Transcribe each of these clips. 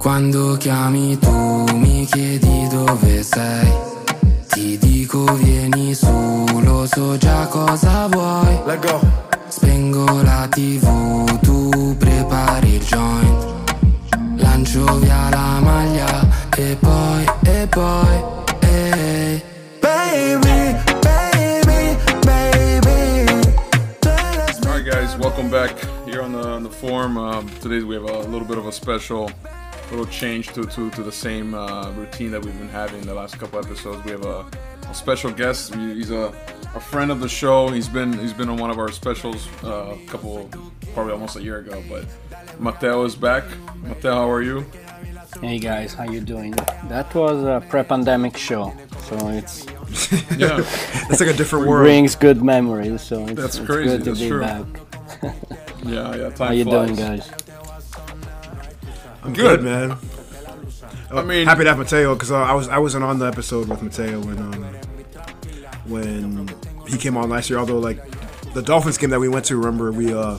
Quando chiami tu mi chiedi dove sei Ti dico vieni su, lo so già cosa vuoi Let go. Spengo la tv, tu prepari il joint Lancio via la maglia e poi, e poi, Baby, baby, baby. All right, guys, welcome back here on the on the forum. Um, today we have a little bit of a special, little change to to, to the same uh, routine that we've been having the last couple episodes. We have a, a special guest. He's a, a friend of the show. He's been he's been on one of our specials uh, a couple, probably almost a year ago. But Matteo is back. Matteo, how are you? Hey guys, how you doing? That was a pre-pandemic show, so it's Yeah, It's like a different world. brings good memories. So it's, That's it's crazy, good to that's be true. back. yeah, yeah. Time How you flies. doing, guys? I'm Good. good, man. I mean, Happy to have Matteo because uh, I was I wasn't on the episode with Matteo when um when he came on last year. Although like the Dolphins game that we went to, remember we uh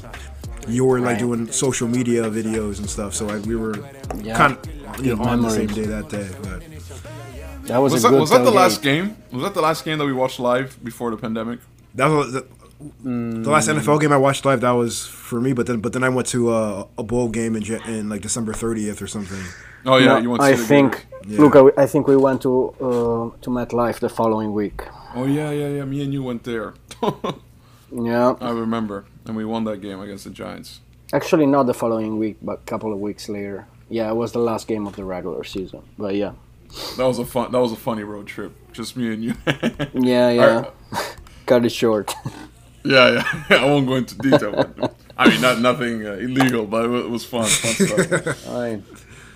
you were like Right. doing social media videos and stuff. So like we were Yeah. kind of you know on the same day that day. But That was, was a that good was that the last game? Was that the last game that we watched live before the pandemic? that was the, the last NFL game I watched live. That was for me. But then but then I went to uh, a bowl game in, in like December 30th or something. Oh yeah, No, you want to I think. Yeah. Look, I, I think we went to uh, to MetLife the following week. Oh yeah, yeah, yeah. Me and you went there. Yeah, I remember, and we won that game against the Giants. actually not the following week, but a couple of weeks later. Yeah, it was the last game of the regular season. But yeah, That was a fun. That was a funny road trip. Just me and you. yeah, yeah. Cut it short. Yeah, yeah. I won't go into detail. But, I mean, not nothing uh, illegal, but it was fun. Fun stuff. Right.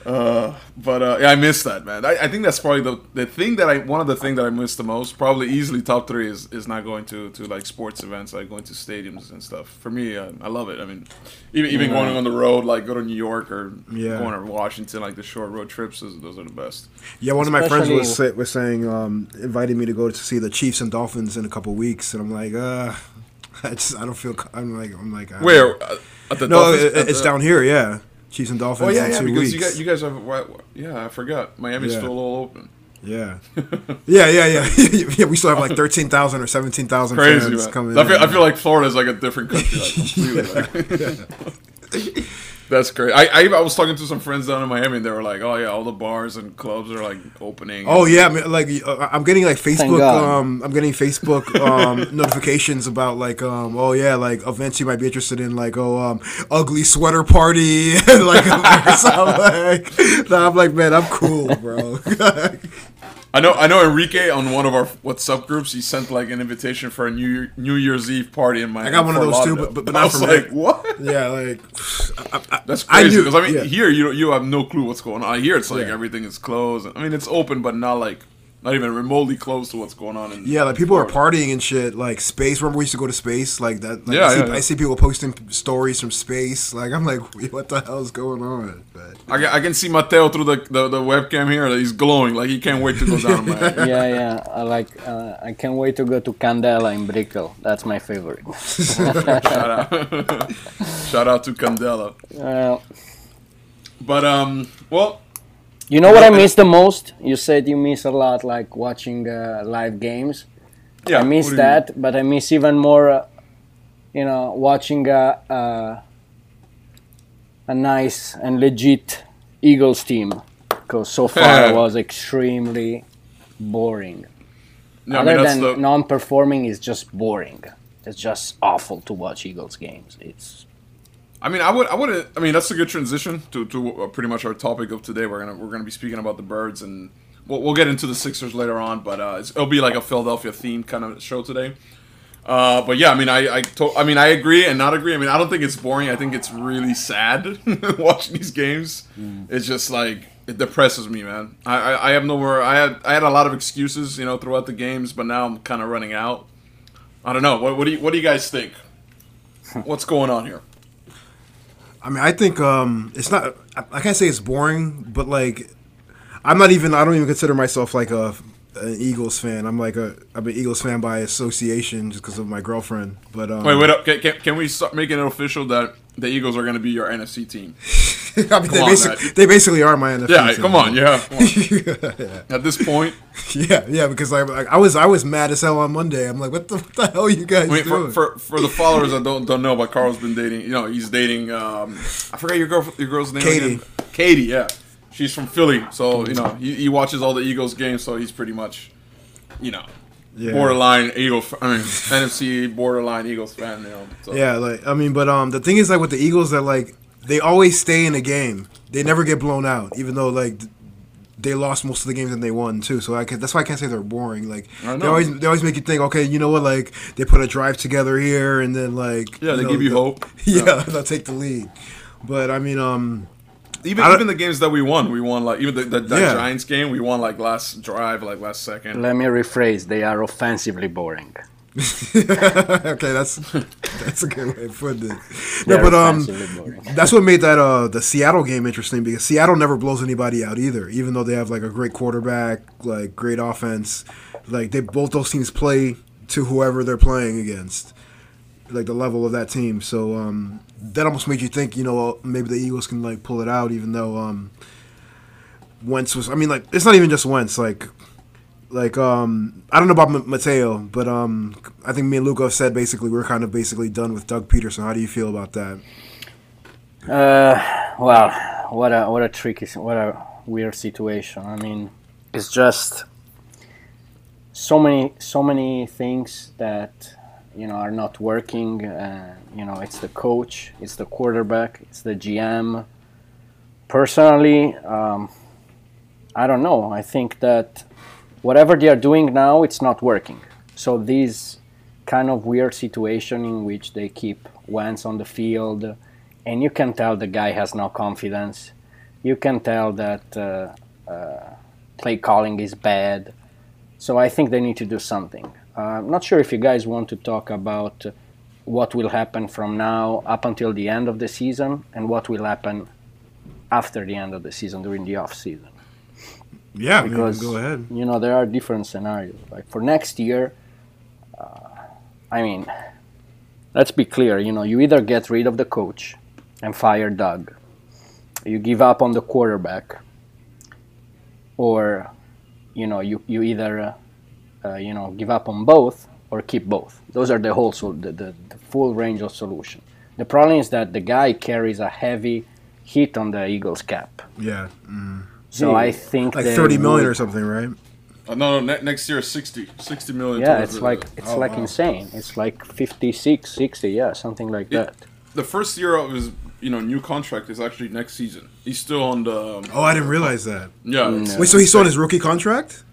Uh, but uh, yeah, I missed that, man. I, I think that's probably the the thing that I one of the things that I missed the most. Probably easily top three is, is not going to, to like sports events, like going to stadiums and stuff. For me, uh, I love it. I mean, even even going on the road, like go to New York or Yeah. going to Washington, like the short road trips, those, those are the best. Yeah, one of my friends was was saying um, invited me to go to see the Chiefs and Dolphins in a couple weeks, and I'm like, uh, I just I don't feel. I'm like I'm like I- Where uh, at the No, Dolphins- it, it's the- down here. Yeah, Chiefs and Dolphins Oh yeah, yeah, because you guys, you guys have yeah, I forgot. Miami's Yeah. still all open. yeah, yeah, yeah, yeah, yeah. We still have like thirteen thousand or seventeen thousand fans man. coming. I feel, in. I feel like Florida's like a different country. Like, completely, like. That's great. I, I I was talking to some friends down in Miami, and they were like, "Oh yeah, all the bars and clubs are like opening." Oh yeah, I mean, like uh, I'm getting like Facebook. Um, I'm getting Facebook um, notifications about like, um, oh yeah, like events you might be interested in, like oh, um, ugly sweater party, like, so I'm like, nah, I'm like, man, I'm cool, bro. I know. I know Enrique on one of our WhatsApp groups. He sent like an invitation for a New Year, New Year's Eve party in my. I got one of those too, Lauderdale. but- but I not was for like, me. what? yeah, like, I, I, That's I crazy because I, mean, yeah. here you you have no clue what's going on. Here it's like Yeah. everything is closed. I mean, it's open, but not like not even remotely close to what's going on. In Yeah, like people are partying and shit. Like space. Remember we used to go to space. Like that. Like, Yeah, I, see, yeah, yeah. I see people posting stories from space. Like I'm like, what the hell is going on? But I can, I can see Matteo through the, the, the webcam here. He's glowing. Like he can't wait to go down. Yeah, yeah. I like. Uh, I can't wait to go to Candela in Brickell. That's my favorite. Shout out, shout out to Candela. Uh, But um, well, you know what I miss the most? You said you miss a lot, like watching uh, live games. yeah, I miss what do you- that, but I miss even more, uh, you know, watching a, a a nice and legit Eagles team. Because so far it was extremely boring. I Other mean, than the, non-performing is just boring. It's just awful to watch Eagles games. It's I mean, I would, I would, I mean, that's a good transition to, to uh, pretty much our topic of today. We're gonna we're gonna be speaking about the birds, and we'll, we'll get into the Sixers later on. But uh, it's, it'll be like a Philadelphia themed kind of show today. Uh, but yeah, I mean, I I, to, I mean, I agree and not agree. I mean, I don't think it's boring. I think it's really sad watching these games. It's just like it depresses me, man. I, I I have nowhere. I had I had a lot of excuses, you know, throughout the games, but now I'm kind of running out. I don't know. What, what do you what do you guys think? What's going on here? I mean, I think um, it's not. I, I can't say it's boring, but like, I'm not even. I don't even consider myself like a an Eagles fan. I'm like a. I'm an Eagles fan by association just because of my girlfriend. But um, Wait, wait up. Can, can, can we start making it official that the Eagles are going to be your NFC team? I mean, they, on, basically, they basically are my NFC. Yeah, team. come on, yeah. come on. At this point, yeah, yeah. Because I, like, I was, I was mad as hell on Monday. I'm like, what the, what the hell are you guys I mean, doing? for, for for the followers that don't don't know, but Karl's been dating. You know, he's dating. Um, I forgot your girl. Your girl's name. Katie. Again. Katie. Yeah, she's from Philly, so you know he, he watches all the Eagles games, so he's pretty much, you know, Yeah. borderline Eagle. I mean, NFC borderline Eagles fan. You know. So. Yeah, like I mean, but um, the thing is like with the Eagles that like they always stay in the game. They never get blown out, even though like they lost most of the games and they won too. So I can, that's why I can't say they're boring. Like they always they always make you think, okay, you know what? Like they put a drive together here, and then like Yeah, they know, give you hope. Yeah, they'll take the lead. But I mean, um, Even even the games that we won, we won like even the, the, that Yeah. Giants game, we won like last drive, like last second. Let me rephrase: they are offensively boring. okay, that's that's a good way of putting it. No, but um, that's what made that uh the Seattle game interesting because Seattle never blows anybody out either, even though they have like a great quarterback, like great offense. Like they both those teams play to whoever they're playing against, like the level of that team. So um, that almost made you think, you know, maybe the Eagles can like pull it out, even though um, Wentz was. I mean, like it's not even just Wentz, like. Like um, I don't know about M- Matteo, but um, I think me and Luca said basically we're kind of basically done with Doug Pederson. How do you feel about that? Uh, well, what a what a tricky, what a weird situation. I mean, it's just so many so many things that you know are not working. Uh, you know, it's the coach, it's the quarterback, it's the GM. Personally, um, I don't know. I think that whatever they are doing now, it's not working. So these kind of weird situation in which they keep Wentz on the field, and you can tell the guy has no confidence. You can tell that uh, uh, play calling is bad. So I think they need to do something. Uh, I'm not sure if you guys want to talk about what will happen from now up until the end of the season and what will happen after the end of the season during the off season Yeah, because go ahead. you know there are different scenarios like for next year uh, i mean let's be clear you know you either get rid of the coach and fire doug you give up on the quarterback or you know you, you either uh, you know give up on both or keep both those are the whole so the, the, the full range of solution the problem is that the guy carries a heavy hit on the eagles cap Yeah, so i think like thirty million would- or something, right? Uh, no, no, ne- next year 60, 60 million. Yeah, towards it's the- like it's oh, like wow. insane. It's like 56, 60, yeah, something like that. the first year of his you know new contract is actually next season. He's still on the um, Oh, I didn't realize that. yeah. it's- Wait, so he's still on his rookie contract,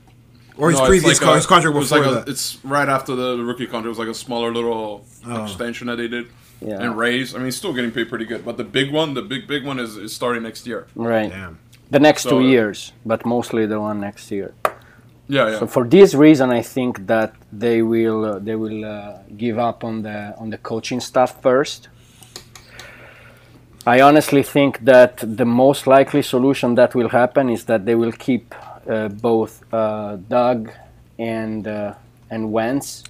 or his No, previous like con- a- his contract it was like a- that? It's right after the, the rookie contract. It was like a smaller little Oh. extension that they did Yeah. and raise. I mean, he's still getting paid pretty good, but the big one, the big big one, is, is starting next year. Right. Damn. The next So, two uh, years, but mostly the one next year. Yeah, yeah. So for this reason, I think that they will uh, they will uh, give up on the on the coaching stuff first. I honestly think that the most likely solution that will happen is that they will keep both uh, Doug and uh, and Wentz,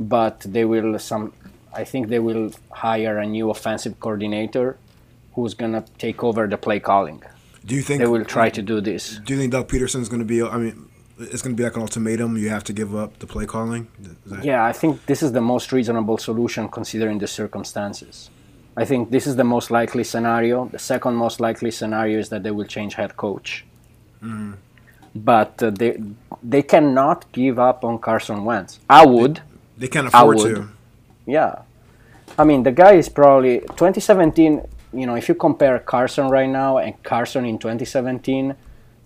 but they will some. I think they will hire a new offensive coordinator, who's gonna take over the play calling. Do you think They will try to do this. Do you think Doug Pederson is going to be? I mean, it's going to be like an ultimatum. You have to give up the play calling. That- Yeah, I think this is the most reasonable solution considering the circumstances. I think this is the most likely scenario. The second most likely scenario is that they will change head coach. But uh, they they cannot give up on Carson Wentz. I would, They can't I afford would. to. yeah. I mean, the guy is probably 2017. You know, if you compare Carson right now and Carson in 2017,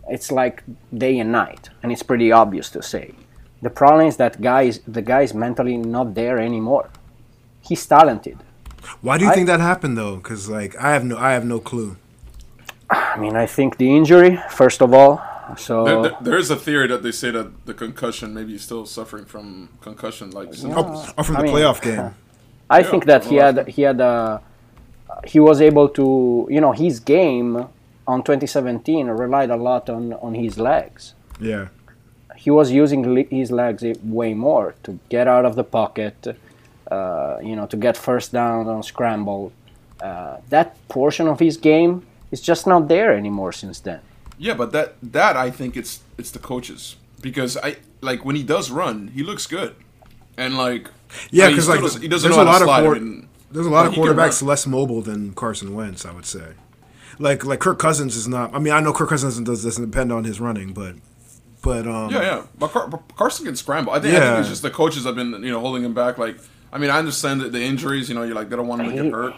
it's like day and night, and it's pretty obvious to say. The problem is that guy is the guy is mentally not there anymore. He's talented. Why do you I- think that happened though? Because like I have no, I have no clue. I mean, I think the injury, first of all. So There, there- there is a theory that they say that the concussion, maybe he's still suffering from concussion, like since- Oh, from the I mean- playoff game. I Yeah, think that he had he had a he was able to you know his game on 2017 relied a lot on on his legs. Yeah. He was using le- his legs way more to get out of the pocket, uh, you know, to get first down on scramble. uh, that portion of his game is just not there anymore since then. Yeah, but that that I think it's it's the coaches because I like when he does run, he looks good, and like Yeah, I mean, because like doesn't- he doesn't there's know a how lot to of slide. I quar- mean, there's a lot of quarterbacks less mobile than Carson Wentz. I would say. Like like Kirk Cousins is not. I mean, I know Kirk Cousins does doesn't depend on his running, but but um Yeah, yeah. But, Car- but Carson can scramble. I think, I think it's just the coaches have been, you know, holding him back. Like, I mean, I understand that the injuries. You know, you're like they don't want him to get hurt,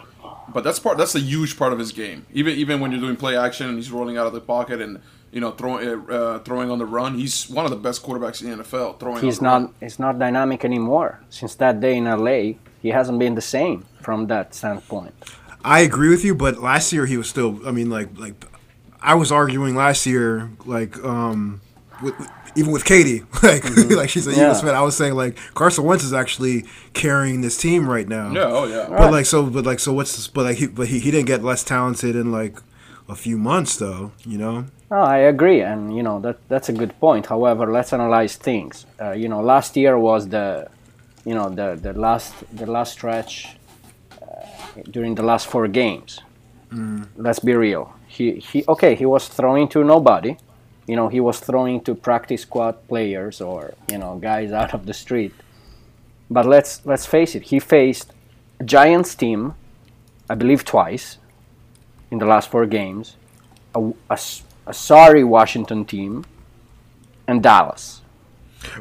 but that's part. That's a huge part of his game. Even even when you're doing play action and he's rolling out of the pocket and you know throwing uh, throwing on the run, he's one of the best quarterbacks in the NFL. Throwing. He's on run. not he's not dynamic anymore. Since that day in LA, he hasn't been the same from that standpoint. I agree with you, but last year he was still. I mean, like like I was arguing last year, like um, with, even with Katie, like like she's an Mm-hmm. Yeah. Eagles fan. I was saying like Carson Wentz is actually carrying this team right now. Yeah. Oh yeah. But like so, but like so, what's this, but like he but he, he didn't get less talented in like a few months though. You know. Oh, I agree, and you know that that's a good point. However, let's analyze things. Uh, you know, last year was the, you know, the the last the last stretch uh, during the last four games. Let's be real. He he okay. He was throwing to nobody. You know, he was throwing to practice squad players or you know guys out of the street. But let's let's face it. He faced Giants team, I believe twice, in the last four games a sorry Washington team, and Dallas.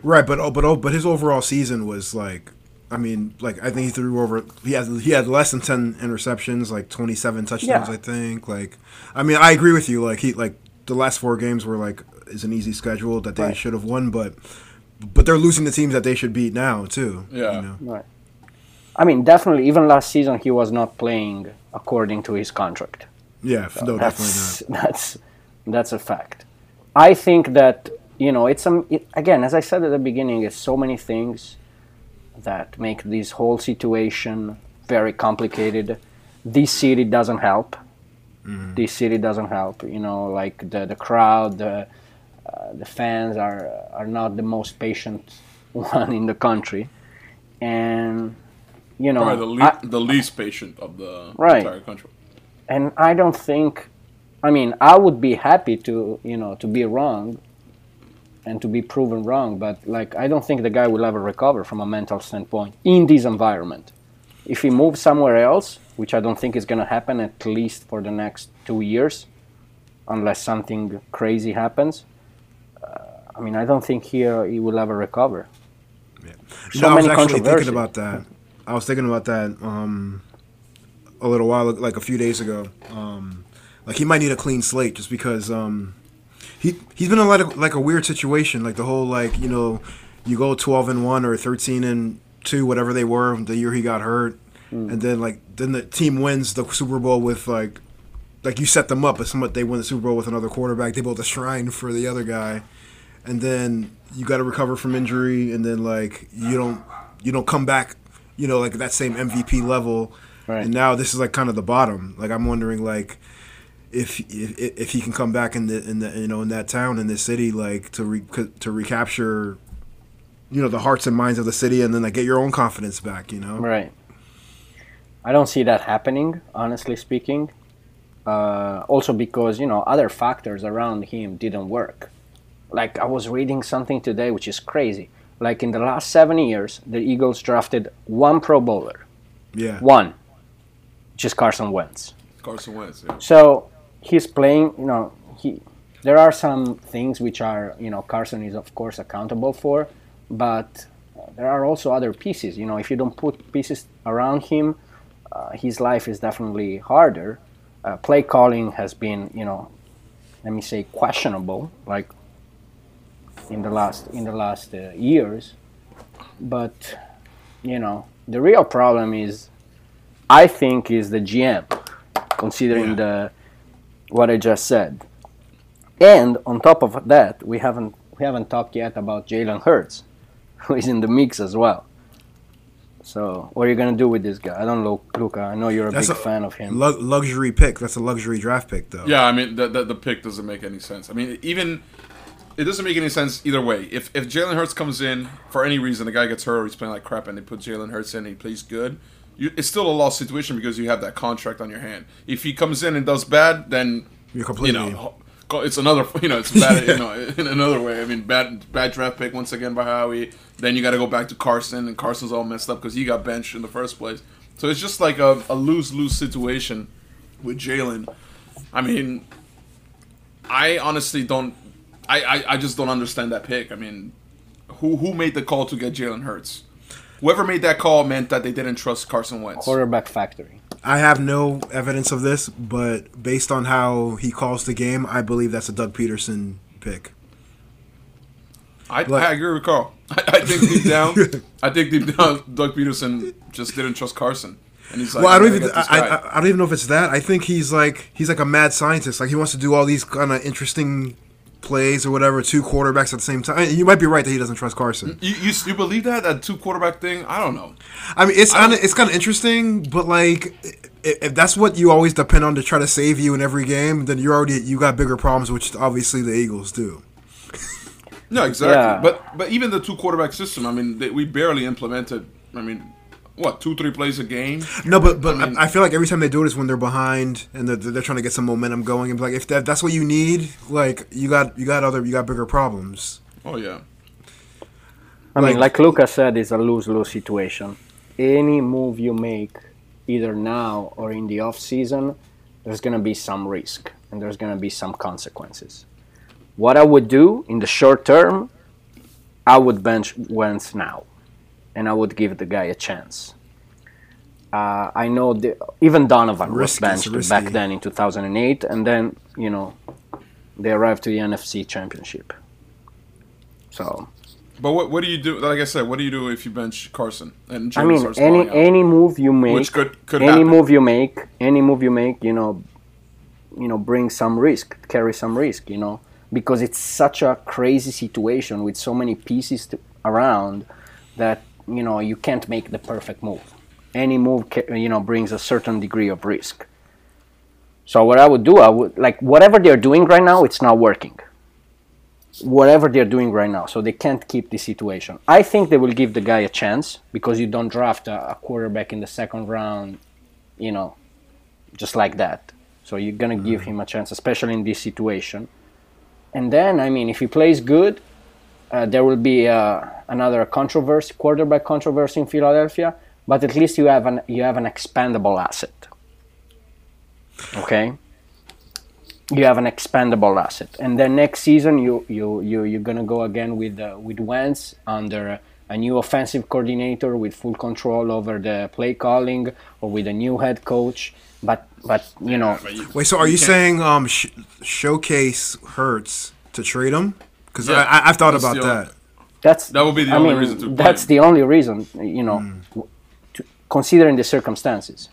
Right, but oh, but oh, but his overall season was like, I mean, like I think he threw over. He had he had less than ten interceptions, like twenty seven touchdowns. Yeah. I think. Like, I mean, I agree with you. Like he like the last four games were like is an easy schedule that they Right. should have won, but but they're losing the teams that they should beat now too. Yeah. You know? Right. I mean, definitely, even last season he was not playing according to his contract. Yeah. f- No, definitely that's not. that's that's a fact. I think that you know it's um it, again as I said at the beginning, it's so many things that make this whole situation very complicated. This city doesn't help. This city doesn't help. You know, like the the crowd, the uh, the fans are are not the most patient one in the country, and you know, Probably the, le- I- the least patient of the Right. entire country. and I don't think I mean I would be happy to you know to be wrong and to be proven wrong but like I don't think the guy will ever recover from a mental standpoint in this environment if he moves somewhere else which I don't think is going to happen at least for the next 2 years unless something crazy happens uh, I mean I don't think he uh, he will ever recover You so know, I was actually thinking about that. I was thinking about that um, a little while, like a few days ago. Um, like he might need a clean slate just because um, he he's been in a lot of, like a weird situation. Like the whole like you know, you go twelve and one or thirteen and two, whatever they were the year he got hurt, mm. and then like then the team wins the Super Bowl with like like you set them up, but somewhat they win the Super Bowl with another quarterback. They built a shrine for the other guy, and then you got to recover from injury, and then like you don't you don't come back, you know, like that same MVP level. Right. And now this is like kind of the bottom. Like I'm wondering like if if, if he can come back in the in the you know in that town in this city like to re, to recapture you know the hearts and minds of the city and then like get your own confidence back. You know. Right. I don't see that happening, honestly speaking. Uh, also because you know other factors around him didn't work. Like I was reading something today, which is crazy. Like in the last seven years, the Eagles drafted one Pro Bowler, Yeah. one, which is Carson Wentz. Carson Wentz. Yeah. So he's playing. You know, he. There are some things which are you know Carson is of course accountable for, but there are also other pieces. You know, if you don't put pieces around him, uh, his life is definitely harder. Uh, play calling has been you know, let me say questionable. Like in the last in the last uh, years, but you know the real problem is, I think, is the GM considering Yeah. the what I just said. And on top of that, we haven't we haven't talked yet about Jalen Hurts, who is in the mix as well. So what are you gonna do with this guy? I don't know, Luca. I know you're a That's big a fan of him. Lu- luxury pick. That's a luxury draft pick though. Yeah, I mean the, the the pick doesn't make any sense. I mean even it doesn't make any sense either way. If if Jalen Hurts comes in for any reason, the guy gets hurt or he's playing like crap, and they put Jalen Hurts in, and he plays good. you, it's still a lost situation because you have that contract on your hand. If he comes in and does bad, then You're completely- you know ho- it's another you know it's bad you know in another way. I mean bad bad draft pick once again by Howie. Then you got to go back to Carson and Carson's all messed up because he got benched in the first place. So it's just like a, a lose lose situation with Jalen. I mean, I honestly don't. I, I, I just don't understand that pick. I mean, who who made the call to get Jalen Hurts? Whoever made that call meant that they didn't trust Carson Wentz. Quarterback factory. I have no evidence of this, but based on how he calls the game, I believe that's a Doug Pederson pick. I, Like- I agree with Karl. I, I think deep down, I think deep down, Doug Pederson just didn't trust Carson, and he's like, Well, I don't even I. I, I don't even know if it's that. I think he's like he's like a mad scientist. Like he wants to do all these kind of interesting plays or whatever. Two quarterbacks at the same time. You might be right that he doesn't trust Carson. you, you you believe that that two quarterback thing? I don't know. I mean, it's kinda, it's kind of interesting, but like i- if that's what you always depend on to try to save you in every game, then you're already you got bigger problems, which obviously the Eagles do. No, exactly. Yeah. But but even the two quarterback system, I mean, they, we barely implemented. I mean, what two three plays a game? No, but but I, mean- I feel like every time they do it is when they're behind and they're, they're trying to get some momentum going. And like if that, that's what you need, like you got you got other you got bigger problems. Oh yeah. I Like- mean, like Lucas said, it's a lose-lose situation. Any move you make, either now or in the off season, there's gonna be some risk and there's gonna be some consequences. What I would do in the short term, I would bench Wentz now, and I would give the guy a chance. Uh, I know the, even Donovan Risky, was benched back then in 2008, and then you know they arrived to the NFC Championship. So But what what do you do? Like I said, what do you do if you bench Carson and Jalen I mean, any any move you make, Which could- could any happen. move you make, any move you make, you know, you know, bring some risk, carry some risk, you know, because it's such a crazy situation with so many pieces to, around that you know you can't make the perfect move. Any move, you know, brings a certain degree of risk. So what I would do, I would like whatever they're doing right now, it's not working. Whatever they're doing right now, so they can't keep the situation. I think they will give the guy a chance because you don't draft a, a quarterback in the second round, you know, just like that. So you're gonna give him a chance, especially in this situation. And then, I mean, if he plays good, uh, there will be uh, another controversy, quarterback controversy in Philadelphia. But at least you have an you have an expandable asset. Okay. You have an expandable asset, and then next season you you you you're gonna go again with uh, with Wentz under a new offensive coordinator with full control over the play calling, or with a new head coach. But but you know, Wait, so are you can't- saying um sh- showcase Hurts to trade him? Because Yeah, I, I, I've thought about the only- that. That's That would be the I only mean, reason to play That's the only reason, you know, w- to, considering the circumstances.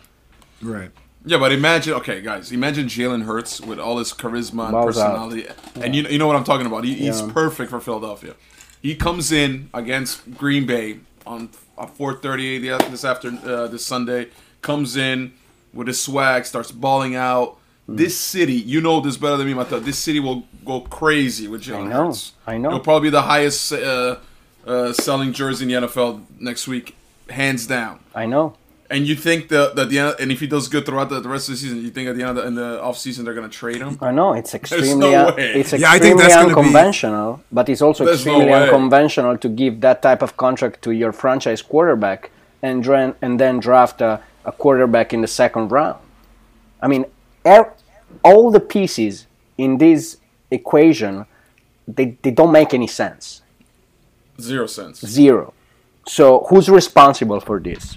Right. Yeah, but imagine, okay, guys, imagine Jalen Hurts with all his charisma and Balls out. personality, and you you know what I'm talking about. He, He's Yeah. perfect for Philadelphia. He comes in against Green Bay on uh, 4:30 this after uh, this Sunday. Comes in with his swag, starts balling out. Mm. This city, you know this better than me, Matteo. This city will go crazy with Jalen I know, Hurts. I know. It'll probably be the highest uh, uh, selling jersey in the NFL next week, hands down. I know. And you think that that the end, and if he does good throughout the, the rest of the season, you think at the end of the, in the off season they're gonna trade him? I know it's extremely no un- it's Yeah, I extremely think that's gonna be- unconventional, but it's also There's no extremely way. unconventional to give that type of contract to your franchise quarterback and and then draft a, a quarterback in the second round. I mean, er- all the pieces in this equation they, they don't make any sense. Zero sense. Zero. So who's responsible for this?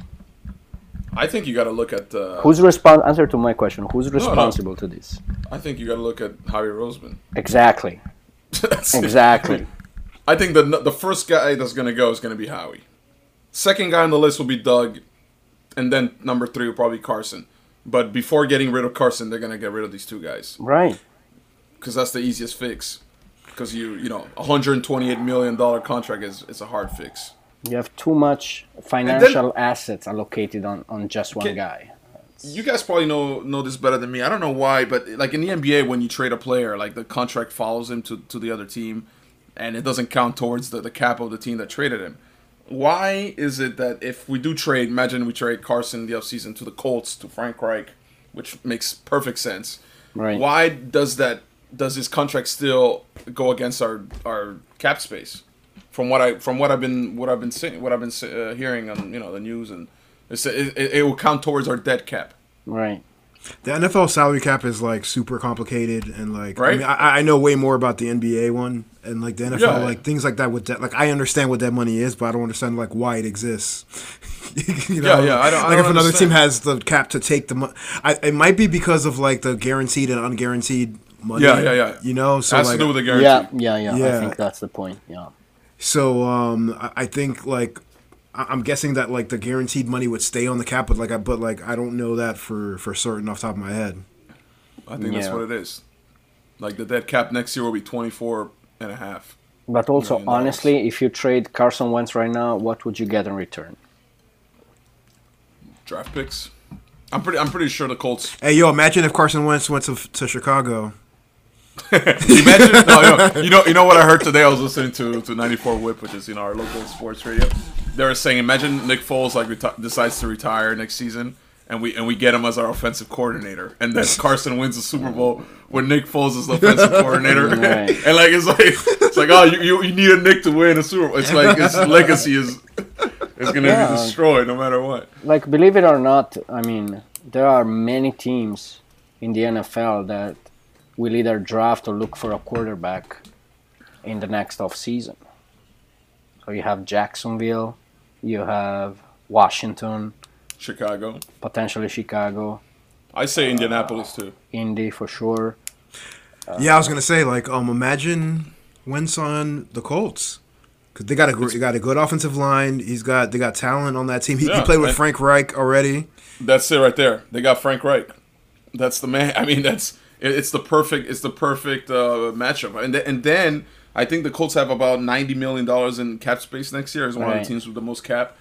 I think you got to look at. Uh, Who's respon- answer to my question? Who's responsible to this? I think you got to look at Howie Roseman. Exactly. It. Exactly. I think the the first guy that's gonna go is gonna be Howie. Second guy on the list will be Doug, and then number three will probably Carson. But before getting rid of Carson, they're gonna get rid of these two guys Right. because that's the easiest fix. Because you you know, a hundred and twenty eight million dollar contract is is a hard fix. You have too much financial assets allocated on, on just one Can- guy. You guys probably know know this better than me. I don't know why, but like in the NBA, when you trade a player, like the contract follows him to, to the other team, and it doesn't count towards the, the cap of the team that traded him. Why is it that if we do trade, imagine we trade Carson in the offseason to the Colts to Frank Reich, which makes perfect sense. Right. Why does that? Does his contract still go against our our cap space? From what I from what I've been what I've been seeing what I've been uh, hearing on you know the news and it's, it, it, it will count towards our dead cap. Right. The NFL salary cap is like super complicated and like I, mean, I, I know way more about the NBA one and like the NFL Yeah. like things like that with that like I understand what that money is but I don't understand like why it exists. you know? Yeah, yeah, I don't- I like don't if another team has the cap to take the money, it might be because of like the guaranteed and unguaranteed money. Yeah, yeah, yeah. You know, so has like to do with the guarantee. Yeah, yeah, yeah, Yeah. I think that's the point. Yeah. So um, I- I think like I- I'm guessing that like the guaranteed money would stay on the cap, but like I but like I don't know that for for certain off the top of my head. I think that's what it is. Like the dead cap next year will be 24 and a half. But also, Million dollars. honestly, if you trade Carson Wentz right now, what would you get in return? draft picks. I'm pretty. I'm pretty sure the Colts. Hey yo, imagine if Carson Wentz went to to Chicago. Imagine. no, yo, you know. You know what I heard today? I was listening to to 94 Whip, which is you know our local sports radio. They were saying, imagine Nick Foles like reti- decides to retire next season, and we and we get him as our offensive coordinator, and then Carson wins the Super Bowl when Nick Foles is the offensive coordinator, Right. and like it's like it's like oh you, you, you need a Nick to win a Super Bowl. It's like his legacy is is gonna Yeah. be destroyed no matter what. Like, believe it or not, I mean, there are many teams in the NFL that will either draft or look for a quarterback in the next off season. So you have Jacksonville, you have Washington, Chicago. potentially Chicago, I say Indianapolis too. Indy for sure. yeah, I was gonna say like um imagine Wentz on the Colts. Cause they got a they got a good offensive line. He's got they got talent on that team. He, he played with Frank Reich already. That's it right there. They got Frank Reich. That's the man. I mean, that's it- it's the perfect. It's the perfect uh, matchup. And th- and then I think the Colts have about ninety million dollars in cap space next year. As one of the teams with the most cap.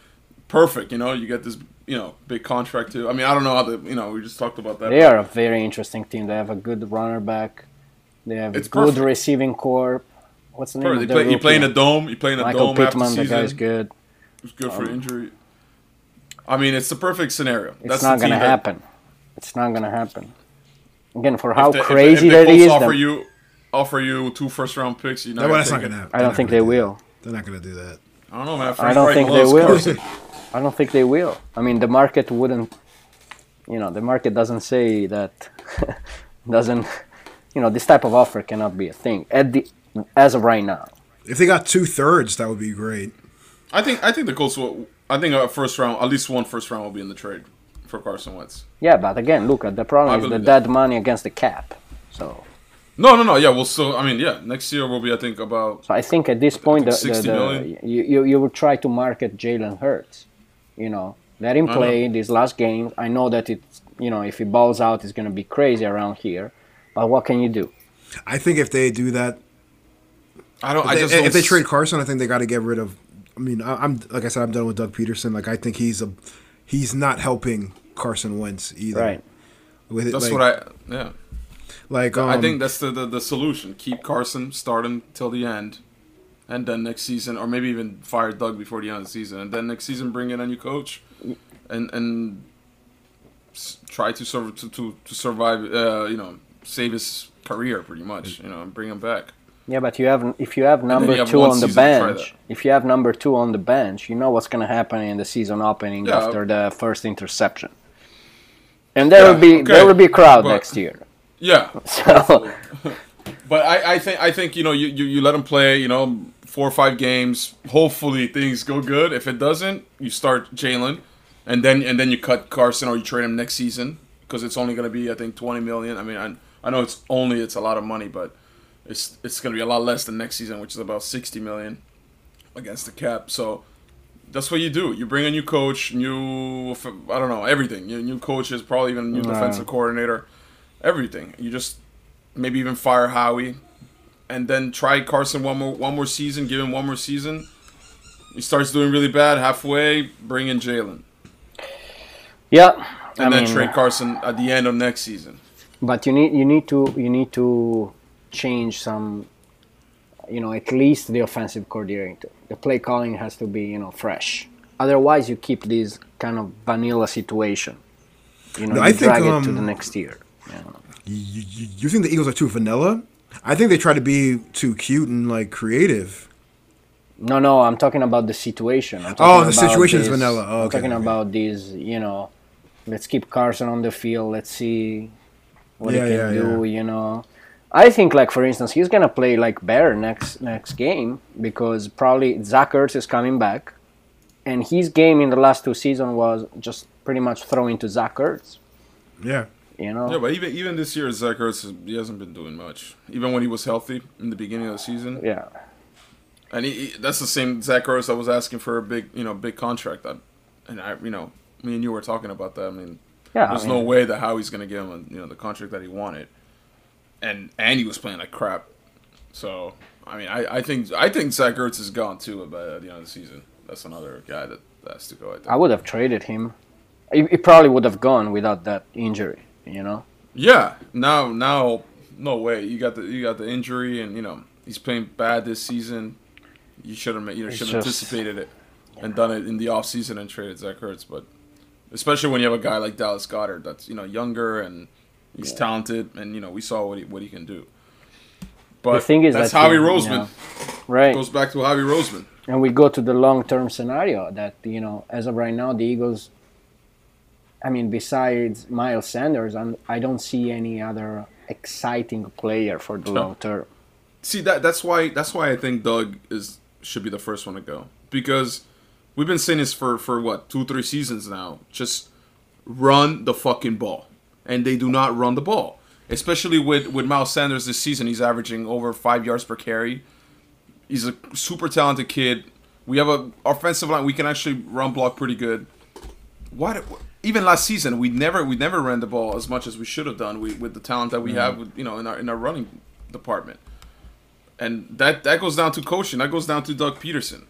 Perfect. You know, you get this you know big contract too. I mean, I don't know how the you know we just talked about that. They are a very interesting team. They have a good runner back. They have It's good perfect. receiving core. What's the name Perfect. of play, you play in a dome. You play in a Michael dome after Pittman, the season. guy's good. It's good for um, injury. I mean, it's the perfect scenario. It's That's not going to happen. It's not going to happen. Again, for how if crazy if the that is, offer that- you offer you two first round picks. You're not No, that's not gonna happen. I don't think they will. They're not gonna do that. I don't know, man. I don't Reich think they will. Carson. I don't think they will. I mean, the market wouldn't. You know, the market doesn't say that. doesn't. You know, this type of offer cannot be a thing at the as of right now. If they got two thirds, that would be great. I think I think the Colts will. I think a first round, at least one first round, will be in the trade for Carson Wentz. Yeah, but again, look at the I problem is the believe that. dead money against the cap. So, No, no, no. Yeah, we'll still. I mean, yeah. Next year will be, I think, about. so I think at this point, the, think the, 60 the, you, you you would try to market Jalen Hurts. You know, let him I play these last games. I know that it's you know if he balls out, it's going to be crazy around here. But what can you do? I think if they do that, I don't. If, just they, don't if they s- trade Carson, I think they got to get rid of. I mean, I, I'm like I said, I'm done with Doug Pederson. Like I think he's a, he's not helping Carson Wentz either. Right. With it, That's like, what I. Yeah. Like. Um, I think that's the, the the solution. Keep Carson, start him till the end, and then next season, or maybe even fire Doug before the end of the season, and then next season bring in a new coach, and and try to serve to to, to survive. Uh, you know, save his career pretty much. You know, and bring him back. Yeah, but you have if you have number you have two on the season to try bench, if you have number two on the bench, you know what's going to happen in the season opening Yeah. after the first interception. And there Yeah, will be okay, there will be a crowd but- next year. Yeah, So But I, I think I think you know you, you, you let him play you know four or five games. Hopefully things go good. If it doesn't, you start Jalen, and then and then you cut Carson or you trade him next season because it's only going to be I think twenty million. I mean I, I know it's only it's a lot of money, but it's it's going to be a lot less than next season, which is about sixty million against the cap. So that's what you do. You bring a new coach, new I don't know everything. New, new coaches, probably even a new defensive coordinator, everything. You just maybe even fire Howie, and then try Carson one more one more season. Give him one more season. He starts doing really bad halfway. Bring in Jalen, yeah, and I then mean, trade Carson at the end of next season. but you need you need to you need to change some you know, at least the offensive coordinator. The play calling has to be, you know, fresh. Otherwise, you keep this kind of vanilla situation. You know, No, you I think, drag it to um, the next year. You. You, you, you think the Eagles are too vanilla? I think they try to be too cute and like creative. No, no, I'm talking about the situation. I'm Oh, the situation is vanilla. Oh, I'm talking okay. about these, you know, let's keep Carson on the field. Let's see what Yeah, he can yeah, do. You know, I think like for instance, he's gonna play like better next next game because probably Zach Ertz is coming back, and his game in the last two seasons was just pretty much throwing to Zach Ertz. Yeah. You know, Yeah, but even even this year, Zach Ertz he hasn't been doing much. Even when he was healthy in the beginning of the season, yeah. and he, he- that's the same Zach Ertz that was asking for a big you know big contract. I, and I you know me and you were talking about that. I mean, Yeah, I there's mean- no way that Howie's gonna give him you know the contract that he wanted, and and he was playing like crap. So I mean, I, I think I think Zach Ertz is gone too by the end of the season. That's another guy that has to go. I think. I would have traded him. He, he probably would have gone without that injury. You know. Yeah, now now no way. You got the you got the injury, and you know he's playing bad this season. You should have you know, should have anticipated it and done it in the off season and traded Zach Ertz. But especially when you have a guy like Dallas Goedert that's you know younger and he's talented, and you know we saw what he what he can do. But The thing is that's that Howie you- Roseman. Right. Goes back to Howie Roseman. and we go to the long-term scenario that you know as of right now the eagles i mean besides miles sanders I'm, i don't see any other exciting player for the long term See that that's why that's why I think Doug is should be the first one to go because we've been saying this for for what two three seasons now. Just run the fucking ball, and they do not run the ball. Especially with with Miles Sanders this season, he's averaging over five yards per carry. He's a super talented kid. We have a offensive line. We can actually run block pretty good. Why? do- Even last season, we never we never ran the ball as much as we should have done. We, with the talent that we mm-hmm. have, with, you know, in our in our running department and that that goes down to coaching. That goes down to Doug Pederson.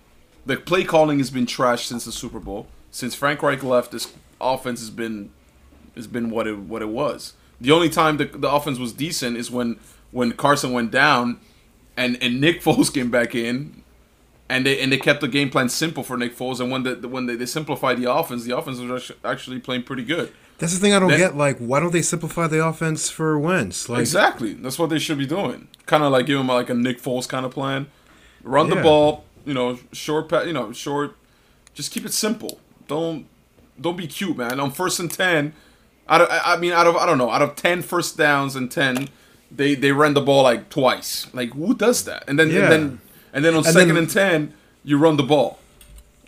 The play calling has been trashed since the Super Bowl. Since Frank Reich left, this offense has been has been what it what it was. The only time the, the offense was decent is when when Carson went down, and and Nick Foles came back in, and they and they kept the game plan simple for Nick Foles. And when the when they, they simplified the offense, the offense was actu- actually playing pretty good. That's the thing I don't That- get. Like, why don't they simplify the offense for Wentz? Like, Exactly. That's what they should be doing. Kind of like give him like a Nick Foles kind of plan. Run the ball, you know, short you know, short. Just keep it simple. Don't don't be cute, man. On first and 10, out of I I mean out of I don't know, out of 10 first downs and 10, they they ran the ball like twice. Like who does that? And then Yeah. and then and then on And second then- and 10, you run the ball.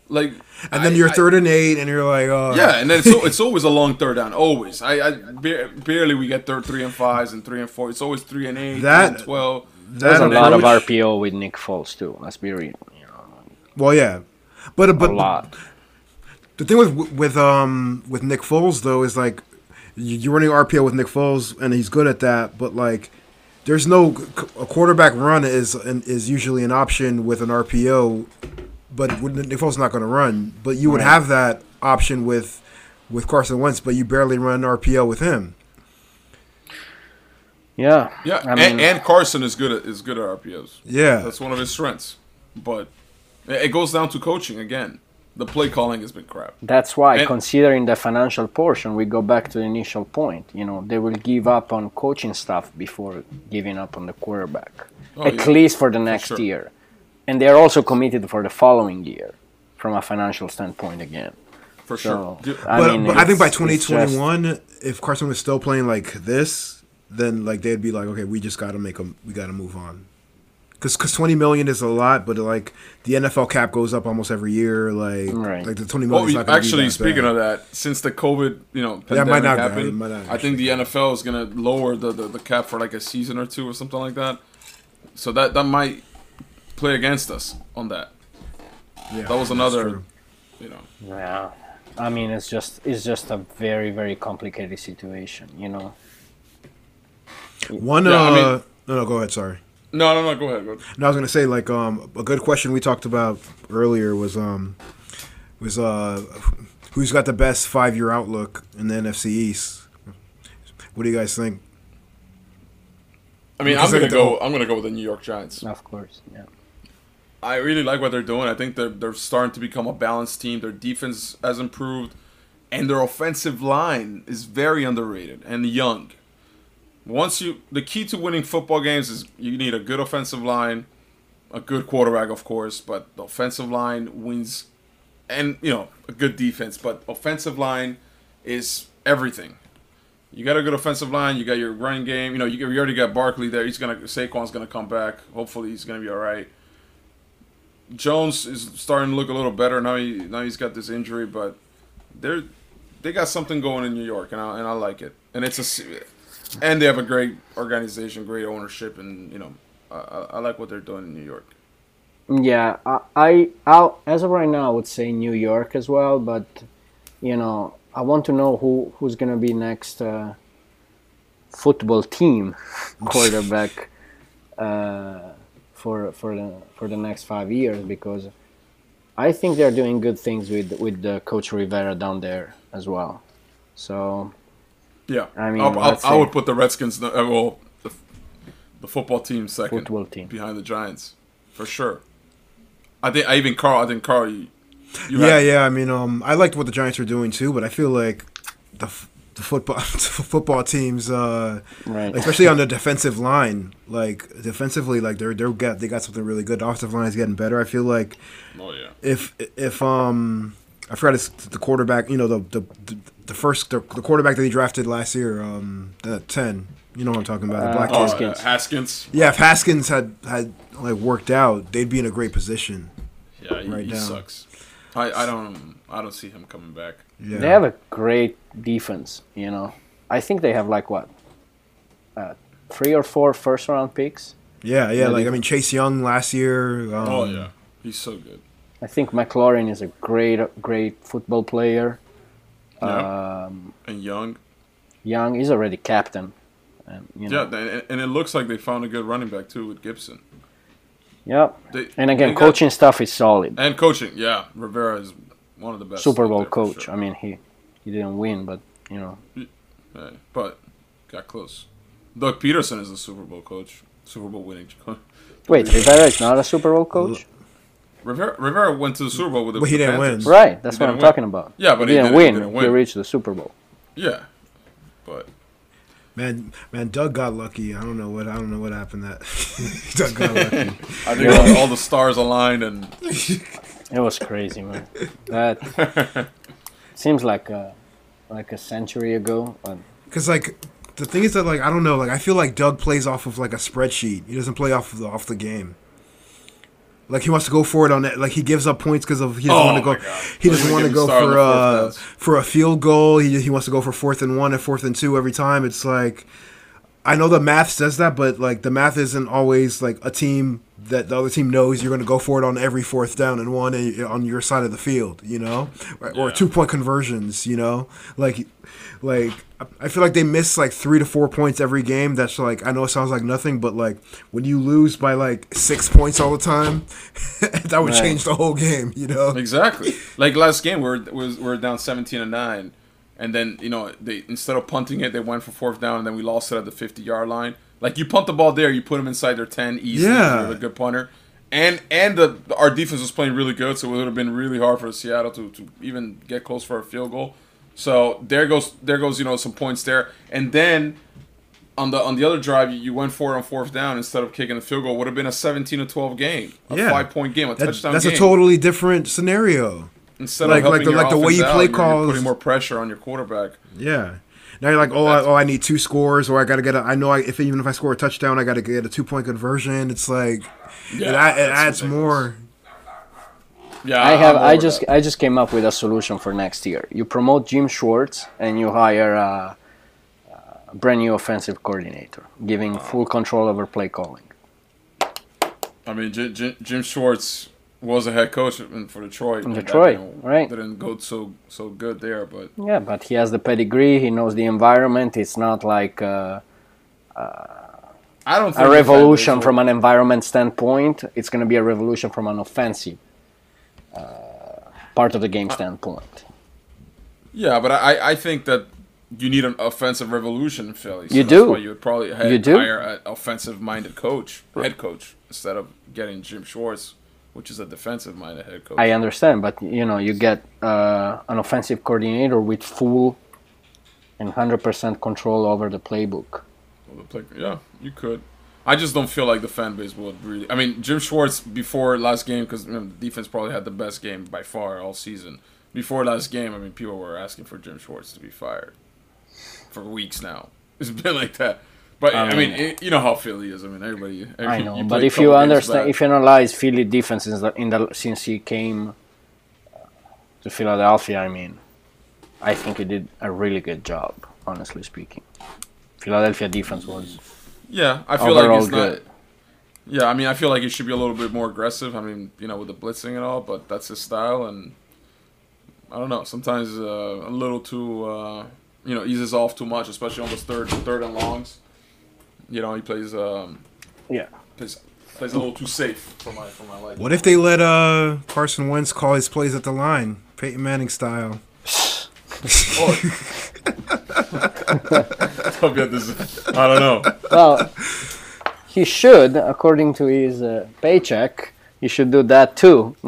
Like and then I- you're I- third and eight, and you're like, oh, yeah, and then it's, it's always a long third down. Always. I, I barely we get third three and fives and three and four. It's always three and eight, That- three and twelve. there's a That lot of rpo with nick foles too let's be real you know, Well, yeah, but but a lot the thing with with um with Nick Foles though is like you- you're running RPO with Nick Foles, and he's good at that. But like, there's no a quarterback run is is usually an option with an RPO, but when Nick Foles is not going to run. But you would Right. have that option with with Carson Wentz, but you barely run RPO with him. yeah Yeah, i and, mean and Carson is good at is good at RPOs. Yeah, That's one of his strengths. But it it goes down to coaching again. The play calling has been crap. That's why, And- considering the financial portion, we go back to the initial point. You know, they will give up on coaching stuff before giving up on the quarterback, Oh, at yeah. least for the next sure. year. And they're also committed for the following year, from a financial standpoint again. For So, sure. I but, mean, but I think by it's- it's 2021, if Carson was still playing like this, then like they'd be like, okay, we just got to make them, we got to move on. Because 20 million is a lot, but like the NFL cap goes up almost every year. Like, Right. like the 20 Well, is not actually, be that speaking bad. of that, since the COVID, you know, Yeah, it pandemic might not- happened, might not I think the NFL is gonna lower the, the, the cap for like a season or two or something like that. So that that might play against us on that. yeah, That was another, you know. Yeah, I mean, it's just it's just a very very complicated situation. You know. One, Yeah, I uh, mean- no, no, go ahead. Sorry. No, no, no. Go ahead. Go ahead. No, I was gonna say like um a good question we talked about earlier was um was uh who's got the best five year outlook in the NFC East. What do you guys think? I mean, Because I'm gonna go. I'm gonna go with the New York Giants. Of course, yeah. I really like what they're doing. I think they're they're starting to become a balanced team. Their defense has improved, and their offensive line is very underrated and young. Once you, the key to winning football games is you need a good offensive line, a good quarterback, of course, but the offensive line wins, and you know a good defense. But offensive line is everything. You got a good offensive line. You got your running game. You know, you, you already got Barkley there. He's gonna Saquon's gonna come back. Hopefully, he's gonna be all right. Jones is starting to look a little better now. He now he's got this injury, but they're they got something going in New York, and I and I like it. And it's a and they have a great organization, great ownership, and you know I, I, like what they're doing in New York. Yeah, I, I I'll, as of right now, I would say New York as well. But you know, I want to know who who's gonna be next uh, football team quarterback uh, for for the for the next five years because I think they're doing good things with with the coach Rivera down there as well. So Yeah, I mean, I'll, I'll, I would put the Redskins, uh, well, the, the football team second, Football team. behind the Giants, for sure. I think I even Karl. I think Karl. You, you Yeah, had- yeah. I mean, um, I liked what the Giants were doing too, but I feel like the the football football teams, uh, right. especially on the defensive line, like defensively, like they're they're got they got something really good. The offensive line is getting better. I feel like Oh yeah. if if um I forgot his, the quarterback, you know the the the first the, the quarterback that he drafted last year, um, the ten. You know what I'm talking about, the black Oh. Haskins. yeah, Haskins. Yeah, if Haskins had had like worked out, they'd be in a great position. Yeah, he, Right he down. sucks. I, I don't I don't see him coming back. Yeah. They have a great defense, you know. I think they have like what, uh, three or four first round picks. Yeah, yeah. Yeah, Like they- I mean, Chase Young last year. Um, oh yeah, he's so good. I think McLaurin is a great, great football player. Yeah. Um, and Young. Young is already captain, and you know. Yeah, and, and it looks like they found a good running back too with Gibson. Yep. They, And again, they got- coaching stuff is solid. and coaching. Yeah, Rivera is one of the best. Super Bowl there coach. sure. I mean, he he didn't win, but you know. Yeah, but got close. Doug Pederson is a Super Bowl coach. Super Bowl winning coach. Wait, Rivera is not a Super Bowl coach. Rivera, Rivera went to the Super Bowl with the But he the didn't win. Panthers. Right. That's He what I'm win. talking about. Yeah, but he, he didn't, didn't- win. he didn't He reached the Super Bowl. Yeah, but Man, man, Doug got lucky. I don't know what I don't know what happened. That Doug got lucky. I think all, all the stars aligned and It was crazy, man. That seems like a like a century ago. But Because like the thing is that like I don't know. Like I feel like Doug plays off of like a spreadsheet. He doesn't play off of the off the game. Like he wants to go for it on that. Like he gives up points because of he doesn't Oh want to go. God. He doesn't want to go for uh for a field goal. He he wants to go for fourth and one and fourth and two every time. It's like I know the math says that, but like the math isn't always like a team that the other team knows you're going to go for it on every fourth down and one eh, on your side of the field, you know, or, or two point conversions, you know, like like I feel like they miss like three to four points every game. That's like I know it sounds like nothing, but like when you lose by like six points all the time, that would Right. change the whole game, you know. exactly like last game we're was we're down seventeen and nine, and then you know they instead of punting it they went for fourth down and then we lost it at the fifty yard line. Like you punt the ball there, you put them inside their ten easy. Yeah. you're a good punter. And and the our defense was playing really good, so it would have been really hard for Seattle to, to even get close for a field goal. So there goes there goes you know some points there, and then on the on the other drive you, you went for it on fourth down instead of kicking the field goal would have been a seventeen to twelve game, a Yeah. five point game, a That- touchdown. that's game. a totally different scenario. Instead like- of like helping the- your like the way offense you out, play you're- you're calls- putting more pressure on your quarterback. Yeah. Now you're like, oh, I, oh, I need two scores, or I got to get a. I know I, if even if I score a touchdown, I got to get a two point conversion. It's like Yeah, it, it adds ridiculous. more. Yeah, I have. I'm I just. that. I just came up with a solution for next year. You promote Jim Schwartz and you hire a, a brand new offensive coordinator, giving full control over play calling. I mean, Jim, Jim, Jim Schwartz was a head coach for Detroit. In and that Detroit, didn't- right. Didn't go so so good there, but Yeah, but he has the pedigree. He knows the environment. It's not like uh, I don't think a revolution from an environment standpoint. It's going to be a revolution from an offensive uh, part of the game standpoint. Yeah, but I I think that you need an offensive revolution in Philly. So You that's do. You would probably head, You do. hire an offensive-minded coach, head coach, instead of getting Jim Schwartz, which is a defensive-minded head coach. I understand, but you know, you get uh, an offensive coordinator with full and hundred percent control over the playbook. Well, the play- yeah, you could. I just don't feel like the fan base would really. I mean, Jim Schwartz before last game because you know, the defense probably had the best game by far all season. Before last game, I mean, people were asking for Jim Schwartz to be fired for weeks now. It's been like that. But I, I mean, mean- it, you know how Philly is. I mean, everybody. every, I know, but if you understand, if you analyze Philly defense in the, in the since he came to Philadelphia, I mean, I think he did a really good job. Honestly speaking, Philadelphia defense was Yeah, I feel like it's not. good. Yeah, I mean, I feel like he should be a little bit more aggressive. I mean, you know, with the blitzing and all, but that's his style, and I don't know. Sometimes uh, a little too, uh, you know, eases off too much, especially on those third, third and longs. You know, he plays, um, Yeah. plays, plays a little too safe for my, for my liking. What if they let uh Carson Wentz call his plays at the line, Peyton Manning style? I'll be at this- I don't know. Well, he should, according to his uh, paycheck, he should do that too.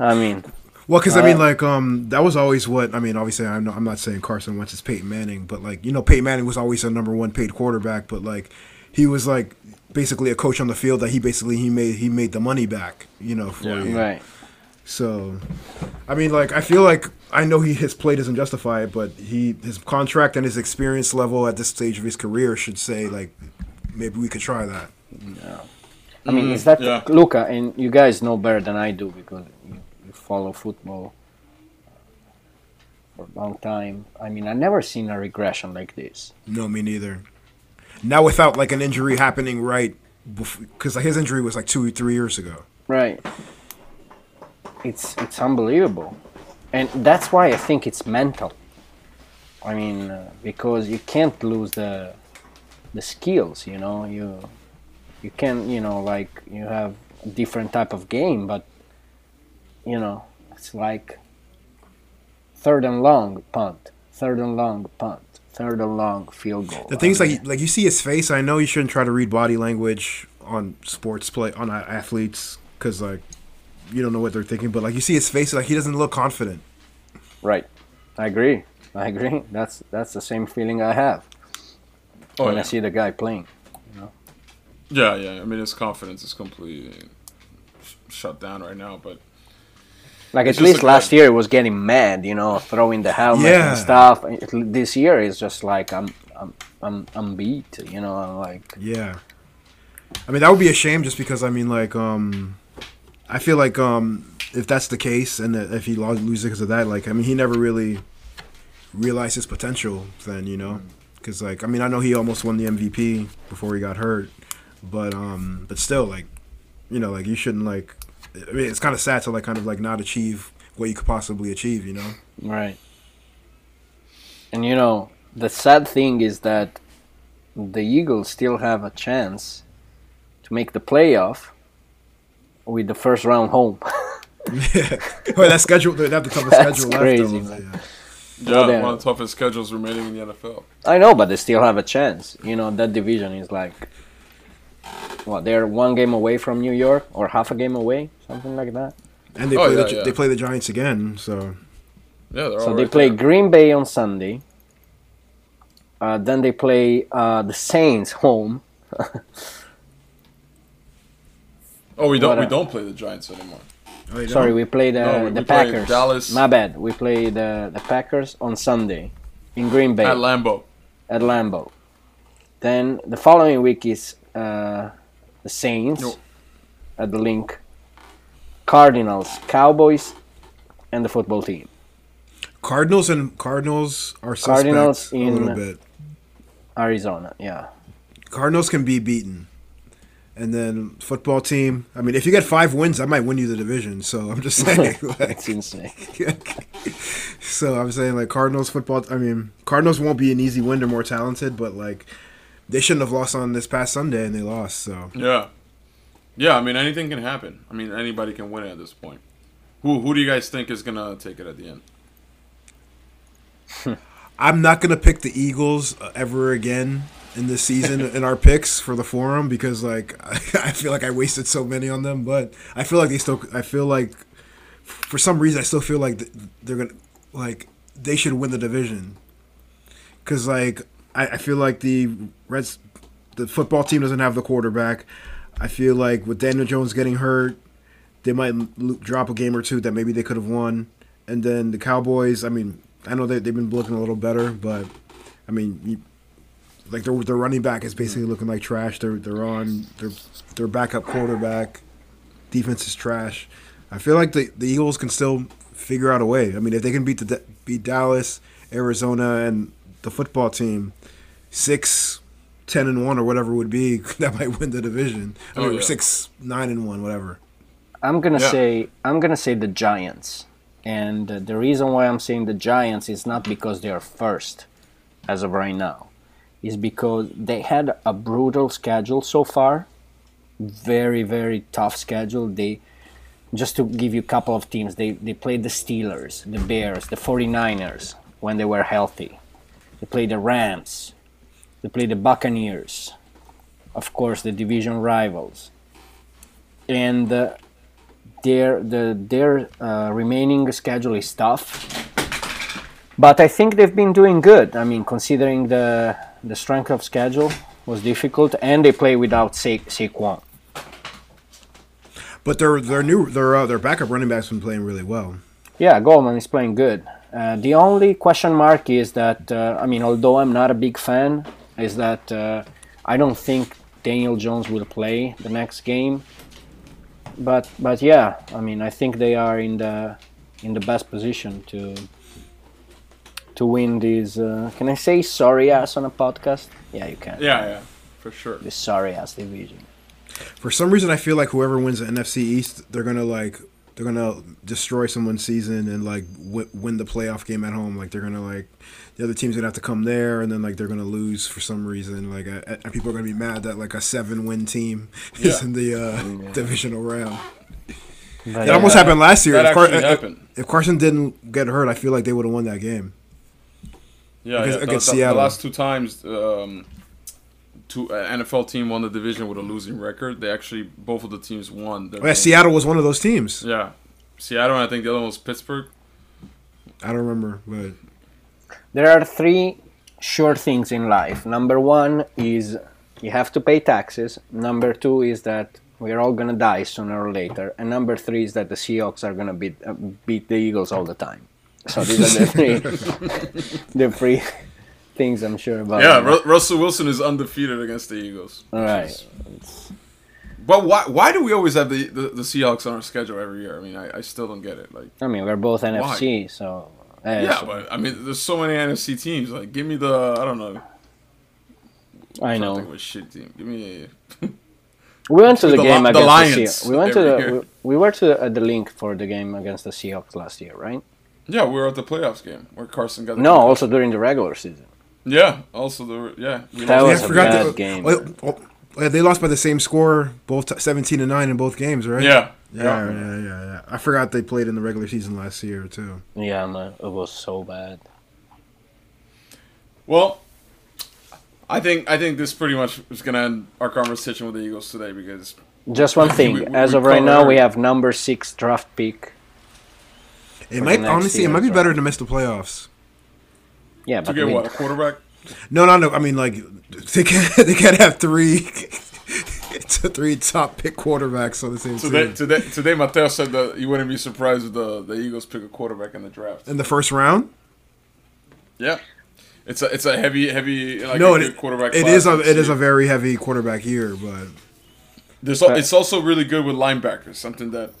I mean, Well, because I mean, Uh, like, um, that was always what I mean. Obviously, I'm not, I'm not saying Carson Wentz is Peyton Manning, but like, you know, Peyton Manning was always a number one paid quarterback, but like, he was like basically a coach on the field that he basically he made he made the money back, you know, for Yeah. you. right. So, I mean, like, I feel like I know he his play doesn't justify it, but he his contract and his experience level at this stage of his career should say like maybe we could try that. Yeah. I mean, is that yeah. Luca? And you guys know better than I do because you, you follow football for a long time. I mean, I've never seen a regression like this. No, me neither. Now without like an injury happening right because his injury was like two or three years ago. Right. It's it's unbelievable, and that's why I think it's mental. I mean, uh, because you can't lose the the skills. You know, you you can you know like you have different type of game, but you know it's like third and long punt, third and long punt, third and long field goal. The things I mean, like like you see his face. I know you shouldn't try to read body language on sports play on athletes because like you don't know what they're thinking. But like you see his face, like he doesn't look confident. right. I agree. I agree. That's that's the same feeling I have Oh, when yeah. I see the guy playing. yeah, yeah. I mean, his confidence is completely shut down right now, but Like It's at least last year it was getting mad, you know, throwing the helmet Yeah. and stuff. This year is just like I'm I'm I'm I'm beat, you know. I'm like Yeah. I mean that would be a shame just because I mean like um I feel like um if that's the case and if he loses because of that like I mean he never really realized his potential then you know because like I mean I know he almost won the MVP before he got hurt but um but still like you know like you shouldn't like I mean it's kind of sad to like kind of like not achieve what you could possibly achieve you know right. And you know, the sad thing is that the Eagles still have a chance to make the playoff with the first round home. oh that schedule they have the toughest That's schedule crazy, left man. Yeah. yeah, then- one of the toughest schedules remaining in the NFL. I know, but they still have a chance. You know, that division is like what, they're one game away from New York or half a game away, something like that. and they Oh, play yeah, the, yeah. they play the Giants again so Yeah, they're So all they play there. Green Bay on Sunday. Uh, then they play uh, the Saints home. Oh, we don't. What We don't play the Giants anymore. Oh, Sorry, we play the No, we- the we play Packers. Dallas. My bad. We play the the Packers on Sunday in Green Bay At Lambeau. at, Lambeau. Lambeau. Then the following week is uh, the Saints No. at the Linc, Cardinals, Cowboys, and the football team. Cardinals and Cardinals are suspect Cardinals a little bit. Arizona, yeah. Cardinals can be beaten, and then football team. I mean, if you get five wins, I might win you the division. So I'm just saying. like, It's insane. so I'm saying like Cardinals football. I mean, Cardinals won't be an easy win. They're more talented, but like they shouldn't have lost on this past Sunday, and they lost. So Yeah. Yeah, I mean anything can happen. I mean anybody can win it at this point. Who who do you guys think is gonna take it at the end? I'm not gonna pick the Eagles uh, ever again in this season in our picks for the forum because like I feel like I wasted so many on them. But I feel like they still. I feel like for some reason I still feel like they're gonna like they should win the division because like I, I feel like the Reds, the football team doesn't have the quarterback. I feel like with Daniel Jones getting hurt, they might drop a game or two that maybe they could have won. And then the Cowboys, I mean, I know they, they've been looking a little better, but I mean, you, like their their running back is basically looking like trash. They're they're on their their backup quarterback. Defense is trash. I feel like the, the Eagles can still figure out a way. I mean, if they can beat the beat Dallas, Arizona, and the football team, six, ten and one or whatever it would be, that might win the division. I Oh, mean, yeah. six, nine and one, whatever. I'm gonna Yeah. say I'm gonna say the Giants, and uh, the reason why I'm saying the Giants is not because they are first, as of right now, is because they had a brutal schedule so far, very very tough schedule. They just to give you a couple of teams, they they played the Steelers, the Bears, the 49ers when they were healthy. They played the Rams, they played the Buccaneers, of course the division rivals, and. Uh, their the their uh, remaining schedule is tough, but I think they've been doing good. I mean, considering the the strength of schedule was difficult, and they play without Sa- Saquon. But their their new their uh, their backup running back's been playing really well. Yeah, Gallman is playing good. Uh, the only question mark is that uh, I mean, although I'm not a big fan, is that uh, I don't think Daniel Jones will play the next game. But but yeah, I mean, I think they are in the in the best position to to win this. Uh, can I say sorry ass on a podcast? Yeah, you can. Yeah, yeah, for sure. This sorry ass division. For some reason, I feel like whoever wins the NFC East, they're gonna like they're gonna destroy someone's season and like w- win the playoff game at home. Like they're gonna like the other team's gonna have to come there, and then like they're gonna lose for some reason. Like and people are gonna be mad that like a seven win team is in the uh, divisional round. But, It almost happened last year. That if, Car- actually happened. if Carson didn't get hurt, I feel like they would have won that game. Yeah, Against- yeah. The, against the- the Seattle. last two times, um, two uh, NFL team won the division with a losing record. They actually both of the teams won. their Oh, yeah, games. Seattle was one of those teams. Yeah, Seattle. and I think the other one was Pittsburgh. I don't remember, but There are three sure things in life. Number one is you have to pay taxes. Number two is that we're all gonna die sooner or later. And number three is that the Seahawks are gonna beat uh, beat the Eagles all the time. So these are the three the three things I'm sure about. Yeah, Ru- Russell Wilson is undefeated against the Eagles. all right. But why? Why do we always have the, the, the Seahawks on our schedule every year? I mean, I, I still don't get it. Like, I mean, we're both NFC, so yeah, so- but I mean, there's so many NFC teams. Like, give me the I don't know. I I'm trying to know. shit team. Give me. A, We went to the, the game Li- the against Lions the Seahawks. We went to the we, we were to the, at the Linc for the game against the Seahawks last year, right? yeah, we were at the playoffs game where Carson got. The No, also during the regular season. Yeah, also the yeah. We That lost- was yeah, I a forgot bad that- game. oh, oh, yeah, they lost by the same score, both t- seventeen and nine in both games, right? Yeah, Yeah, yeah, yeah, yeah, yeah. I forgot they played in the regular season last year too. Yeah, man, it was so bad. Well, I think I think this pretty much is gonna end our conversation with the Eagles today because Just one thing. We- we- As we of right covered now, we have number six draft pick. It might the next honestly, it might be better right? to miss the playoffs. Yeah, to but get we, what a quarterback. No, no, no. I mean, like they can't they can't have three it's a three top pick quarterbacks on the same Today, team today, today, Matteo said that you wouldn't be surprised if the the Eagles pick a quarterback in the draft. in the first round. Yeah, it's a it's a heavy heavy like no, a it, good quarterback. it class is a this it is year. a very heavy quarterback year, but There's al- it's also really good with linebackers. Something that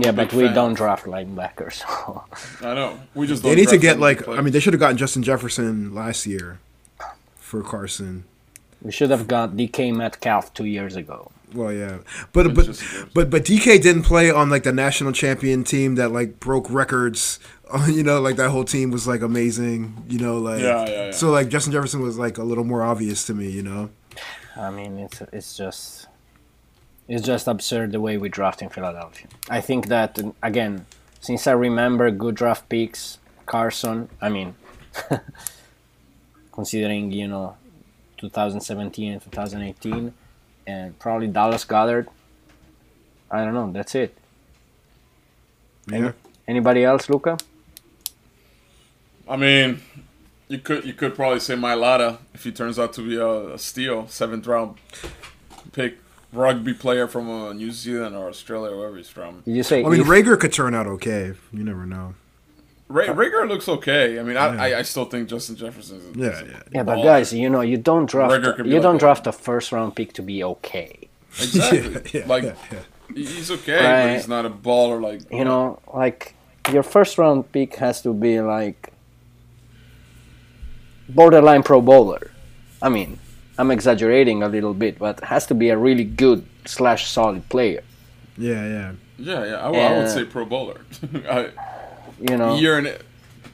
yeah, a big but we fan. don't draft linebackers. So. I know we just they don't need to get like to play. I mean they should have gotten Justin Jefferson last year for Carson. we should have got DK Metcalf two years ago. Well, yeah, but but just but but DK didn't play on like the national champion team that like broke records. Oh, you know, like that whole team was like amazing. You know, like Yeah, yeah, yeah. so like Justin Jefferson was like a little more obvious to me. You know, I mean, it's it's just it's just absurd the way we draft in Philadelphia. I think that again, since I remember good draft picks, Carson. I mean, considering you know 2017 and 2018, and probably Dallas Goedert. I don't know. That's it. Yeah. Anybody else, Luca? I mean, you could you could probably say Mailata if he turns out to be a, a steal, seventh round pick, rugby player from uh, New Zealand or Australia, wherever he's from. Did you say? I mean, Reagor could turn out okay. You never know. Ray, Reagor looks okay. I mean, I, Yeah. I, I still think Justin Jefferson is. Yeah, is a yeah. yeah, but guys, you know, you don't draft Reagor could be you like don't that. draft a first round pick to be okay. exactly. Yeah, like yeah, yeah. he's okay, but he's not a baller. Like You know, like your first round pick has to be like borderline pro bowler. I mean, I'm exaggerating a little bit, but has to be a really good slash solid player. Yeah, yeah. Yeah, yeah. I, would- I would say pro bowler. I, You know, Year and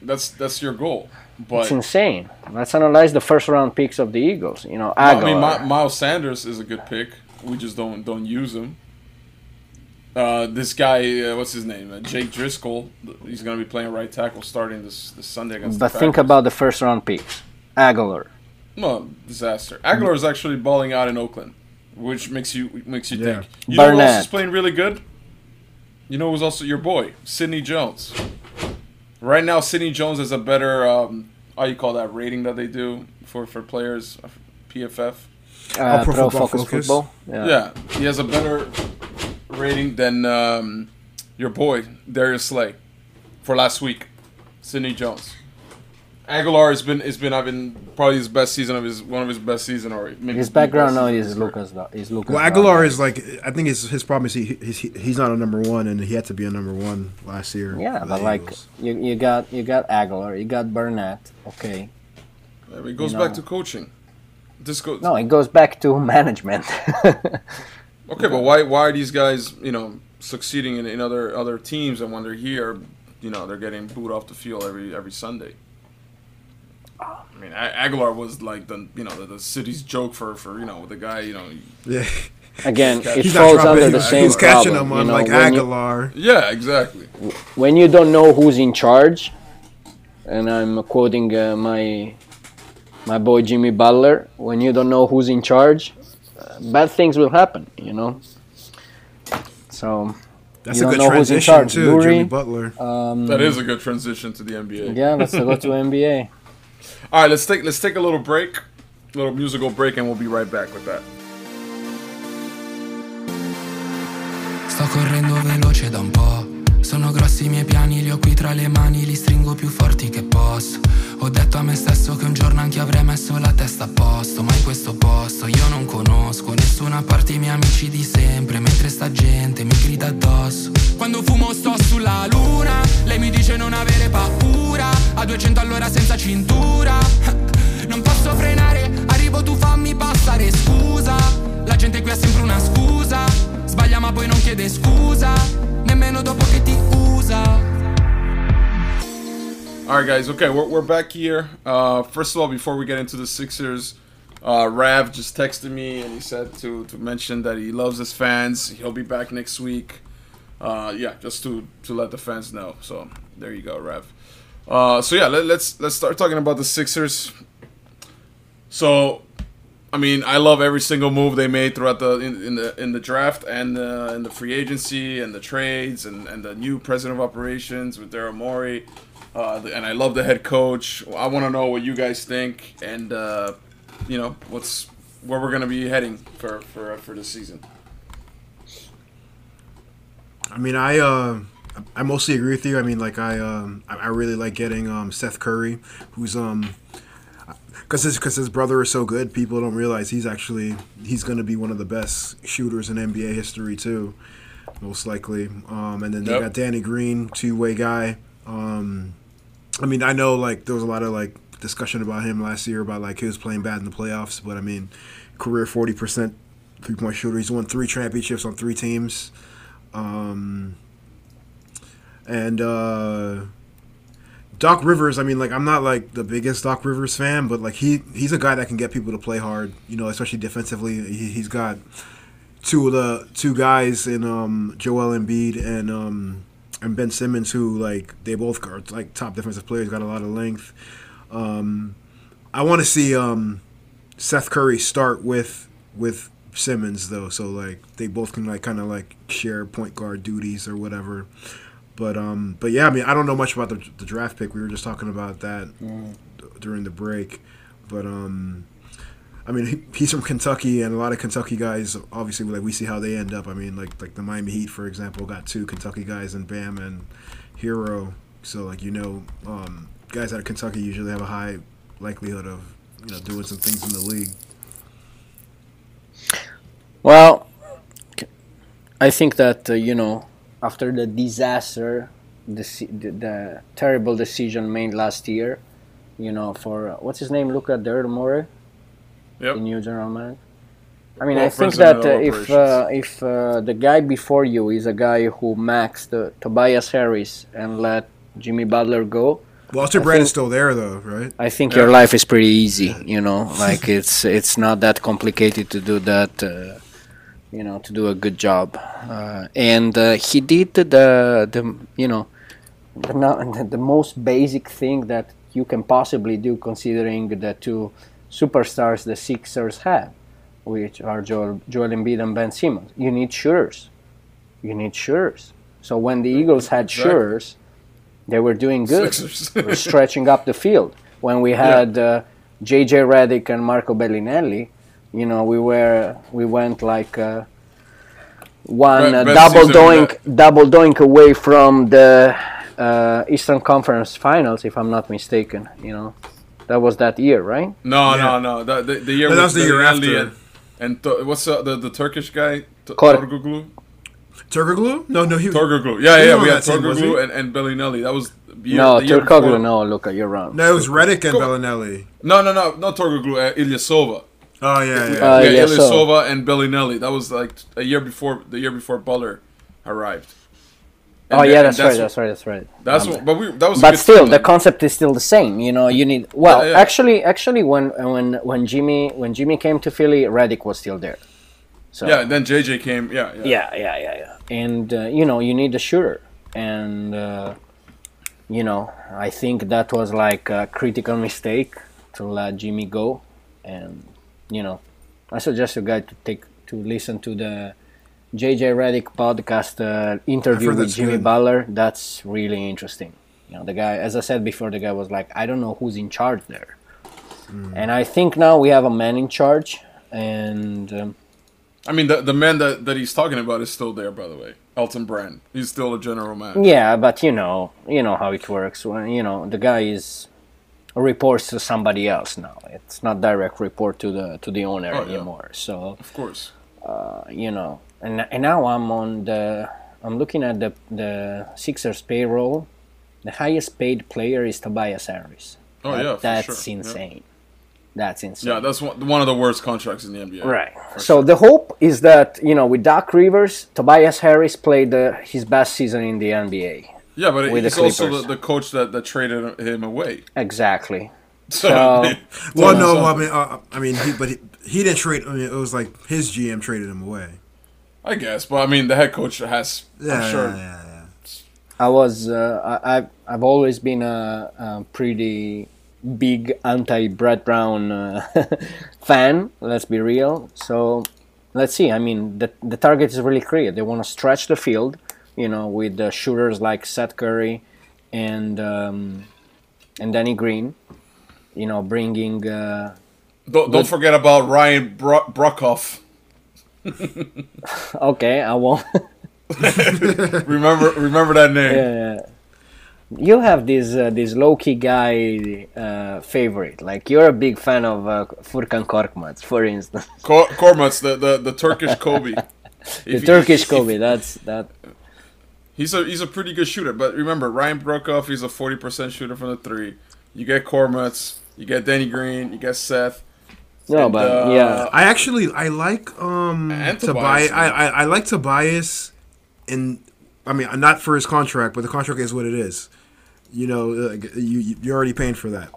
that's that's your goal. But it's insane. Let's analyze the first round picks of the Eagles. You know, I mean, Mi- Miles Sanders is a good pick. We just don't don't use him. Uh, this guy, uh, what's his name? Uh, Jake Driscoll. He's gonna be playing right tackle starting this this Sunday against. but the think about the first round picks. Agholor. No disaster. Agholor is actually balling out in Oakland, which makes you makes you Yeah. think. You know who else is playing really good? You know who's also your boy, Sidney Jones. Right now, Sidney Jones has a better um, how you call that rating that they do for for players, uh, PFF. Uh, Pro Pro, Football Focus, Focus. Football. Yeah, he has a better rating than um, your boy Darius Slay for last week. Sidney Jones. Agholor has been has been having probably his best season of his one of his best season already. maybe His background now is of. Lucas. Is Lucas. Well, Dodd. Agholor is like I think his his problem is he he's, he's not a number one, and he had to be a number one last year. Yeah, for the but like Eagles. you, you got you got Agholor, you got Barnett. Okay. I mean, it goes you back know. to coaching. This goes No, it goes back to management. okay, but why why are these guys you know succeeding in, in other other teams and when they're here, you know they're getting booed off the field every every Sunday. I mean, Agholor was like the you know the, the city's joke for for you know the guy you know yeah, Again, it he's falls under He's, the same he's catching problem. them you know, like when you- Agholor. yeah exactly when you don't know who's in charge, and I'm quoting uh, my my boy Jimmy Butler, when you don't know who's in charge, uh, bad things will happen. You know. So That's You a don't good know who's in transition charge. too, Lurie, Jimmy Butler. um, that is a good transition to the NBA. yeah, let's go to NBA. All right, let's take let's take a little break, a little musical break, and we'll be right back with that. Sto correndo veloce da un po'. Sono grossi i miei piani, li ho qui tra le mani, li stringo più forti che posso. Ho detto a me stesso che un giorno anche avrei messo la testa a posto, ma in questo posto io non conosco nessuno a parte i miei amici di sempre, mentre sta gente mi grida addosso. Quando fumo sto sulla luna, lei mi dice non avere paura, a 200 all'ora senza cintura. Non posso frenare, arrivo tu fammi passare scusa. La gente qui ha sempre una scusa, sbaglia ma poi non chiede scusa, nemmeno dopo che ti usa. All right, guys. Okay, we're, we're back here. Uh, first of all, before we get into the Sixers, uh, Rav just texted me and he said to to mention that he loves his fans. He'll be back next week. Uh, yeah, just to to let the fans know. So there you go, Rav. Uh, so yeah, let, let's let's start talking about the Sixers. So, I mean, I love every single move they made throughout the in, in the in the draft and uh, in the free agency and the trades and, and the new president of operations with Daryl Morey. Uh, and I love the head coach. I want to know what you guys think, and uh, you know what's where we're gonna be heading for for for this season. I mean, I uh, I mostly agree with you. I mean, like I um, I really like getting um, Seth Curry, who's um, because his because his brother is so good. People don't realize he's actually he's going to be one of the best shooters in NBA history too, most likely. Um, and then they Yep. got Danny Green, two way guy. Um, I mean, I know like there was a lot of like discussion about him last year about like he was playing bad in the playoffs, but I mean, career forty percent three point shooter. He's won three championships on three teams. Um, and uh, Doc Rivers, I mean, like I'm not like the biggest Doc Rivers fan, but like he he's a guy that can get people to play hard. You know, especially defensively. He, he's got two of the two guys in um, Joel Embiid and um, and Ben Simmons who like they both are like top defensive players. Got a lot of length. Um, I want to see um, Seth Curry start with with Simmons though, so like they both can like kind of like share point guard duties or whatever. But um, but yeah, I mean, I don't know much about the, the draft pick. We were just talking about that d- during the break. But um, I mean, he, he's from Kentucky, and a lot of Kentucky guys, obviously, like we see how they end up. I mean, like like the Miami Heat, for example, got two Kentucky guys in Bam and Herro. So like you know, um, guys out of Kentucky usually have a high likelihood of you know doing some things in the league. Well, I think that uh, you know after the disaster, the, the the terrible decision made last year, you know, for uh, what's his name, Luca Dermore, Yep. the new general manager. I mean, Well, I think that uh, if uh, if uh, the guy before you is a guy who maxed uh, Tobias Harris and let Jimmy Butler go, Walter I Brand is still there though, right? I think Yeah. your life is pretty easy. You know, like it's it's not that complicated to do that. You know, to do a good job, uh, and uh, he did the the you know the, the most basic thing that you can possibly do, considering the two superstars the Sixers have, which are Joel Joel Embiid and Ben Simmons. You need shooters. You need shooters. So when the Eagles had Exactly. shooters, they were doing good. They were stretching up the field. When we had uh, J.J. Redick and Marco Belinelli, you know, we were we went like uh, one Be- uh, double season doink double doink away from the uh, Eastern Conference Finals, if I'm not mistaken. You know, that was that year, right? No, Yeah. no, no. The, the, the year No, that was the year after. And, and Th- what's the, the the Turkish guy? T- Kor- Torgoglu? Turkoglu? No, no, he. Torgoglu. Yeah, He yeah. We had that team, was Torgoglu and, and Belinelli. That was the year, no, Turkoglu. before. No, Luca, you're wrong. No, it was Redick and Go- Belinelli. No, no, no. Not Torgoglu. Uh, Ilyasova. Oh yeah, yeah. Uh, yeah, Ilyasova. Ilyasova and Belinelli. That was like a year before the year before Butler arrived. And oh then- yeah, and that's, right. That's right. That's right. That's Um, what, but we that was. a but good still team, the concept is still the same you know you need well Yeah, yeah. actually actually when when when jimmy when jimmy came to philly Redick was still there so Yeah, and then JJ came. Yeah, yeah. yeah yeah yeah yeah and uh, you know you need a shooter and uh, you know i think that was like a critical mistake to let jimmy go and you know i suggest you guys to take to listen to the jj Redick podcast uh, interview with jimmy good. butler that's really interesting you know the guy as i said before the guy was like i don't know who's in charge there Hmm. and i think now we have a man in charge and um, I mean, the the man that, that he's talking about is still there, by the way. Elton Brand. He's still a general manager. Yeah, but you know, you know how it works. When you know the guy is reports to somebody else now. It's not direct report to the to the owner Oh, yeah. anymore. So Of course. uh, you know, and and now I'm on the I'm looking at the the Sixers payroll. The highest paid player is Tobias Harris. Oh That- yeah, that's sure. Yeah. insane. That's insane. Yeah, that's one, one of the worst contracts in the NBA. Right. So sure. the hope is that you know with Doc Rivers, Tobias Harris played uh, his best season in the NBA. Yeah, but with the he's also the, the coach that, that traded him away. Exactly. So, So- Well, no, so- I mean, uh, I mean, he, but he, he didn't trade. I mean, it was like his GM traded him away. I guess, but I mean, the head coach has. Yeah, I'm sure. yeah, yeah, yeah. I was uh, I, I've I've always been a, a pretty big anti Brett Brown uh, fan. Let's be real. So let's see. I mean, the the target is really clear. They want to stretch the field, you know, with the shooters like Seth Curry and um, and Danny Green. You know, bringing uh, Don't, don't forget about Ryan Bro- Broekhoff. okay. I won't. Remember, remember that name. Yeah. You have this uh, this low key guy uh, favorite. Like you're a big fan of uh, Furkan Korkmaz, for instance. Kor- Kormaz, the, the, the Turkish Kobe. the If- Turkish if- Kobe. That's that. He's a he's a pretty good shooter, but remember Ryan Broekhoff, he's a forty percent shooter from the three. You get Kormaz, you get Danny Green, you get Seth. No, And, but uh, yeah, I actually I like um And Tobias. Tobias, I, I I like Tobias, and I mean not for his contract, but the contract is what it is. You know, uh, you you're already paying for that.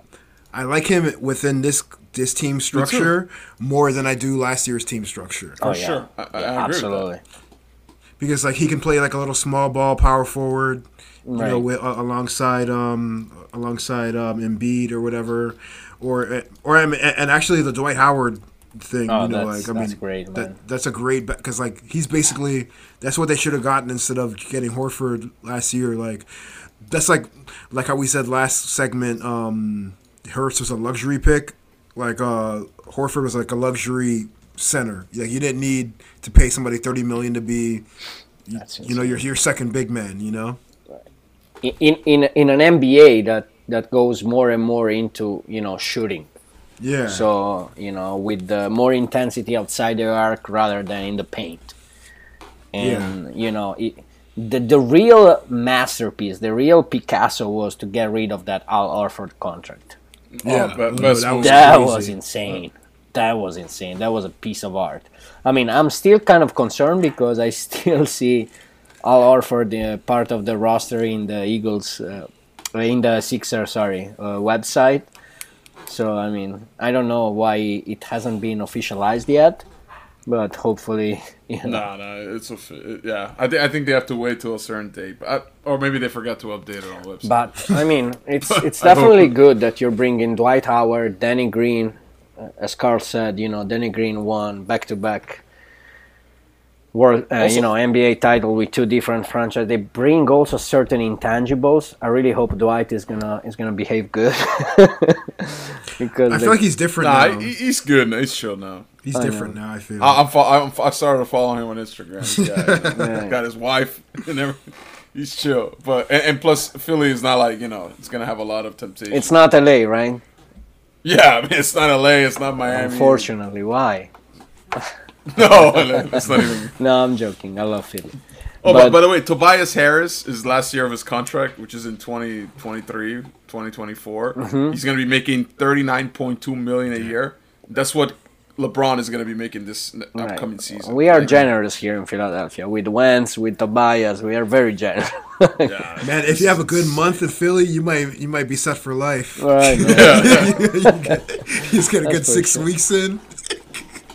I like him within this this team structure more than I do last year's team structure oh for yeah, sure. I- I- I Yeah, agree with that. absolutely. Because like he can play like a little small ball power forward. you know, with, uh, alongside um, alongside um, Embiid or whatever, or or I mean, and actually the Dwight Howard thing. Oh, you know, that's- like I that's mean, great. That, that's a great because like he's basically that's what they should have gotten instead of getting Horford last year. Like that's like like how we said last segment. Um, Hurts was a luxury pick. Like uh, Horford was like a luxury center. Like you didn't need to pay somebody thirty million to be. You, That's you know, your your second big man. You know. in in in an NBA that that goes more and more into you know shooting. Yeah. So you know with the more intensity outside the arc rather than in the paint. And you know it, the the real masterpiece, the real Picasso was to get rid of that Al Orford contract. Oh, yeah, Oh, but- no, best that was that was insane. That was insane. That was a piece of art. I mean, I'm still kind of concerned because I still see Al Orford uh, part of the roster in the Eagles, uh, in the Sixer, sorry, uh, website. So I mean, I don't know why it hasn't been officialized yet, but hopefully, you know. Nah, nah, it's a, yeah. I think I think they have to wait till a certain date, but I, or maybe they forgot to update it on the website. But I mean, it's it's definitely good that you're bringing Dwight Howard, Danny Green, uh, as Karl said. You know, Danny Green won back to back. World, uh, Also- you know, NBA title with two different franchises. They bring also certain intangibles. I really hope Dwight is gonna is gonna behave good because I they- feel like he's different nah, now. he's good. now. He's chill now. he's I different now. I feel. I, I'm, I'm I started following him on Instagram. He's got, Yeah. got his wife and everything. He's chill, but and, and plus Philly is not like you know it's gonna have a lot of temptation. it's not LA, right? Yeah, I mean it's not LA, it's not Miami. Unfortunately, why? no, it's not even. No, I'm joking. I love Philly. Oh, But- but, by the way, Tobias Harris is last year of his contract, which is in 2023, 2024. Mm-hmm. He's going to be making 39.2 million a year. That's what LeBron is going to be making this Right. upcoming season. We are Like, generous here in Philadelphia with Wentz, with Tobias. We are very generous. Yeah. Man, if you have a good month in Philly, you might you might be set for life. Right, man. you just get a good That's for six sure. weeks in.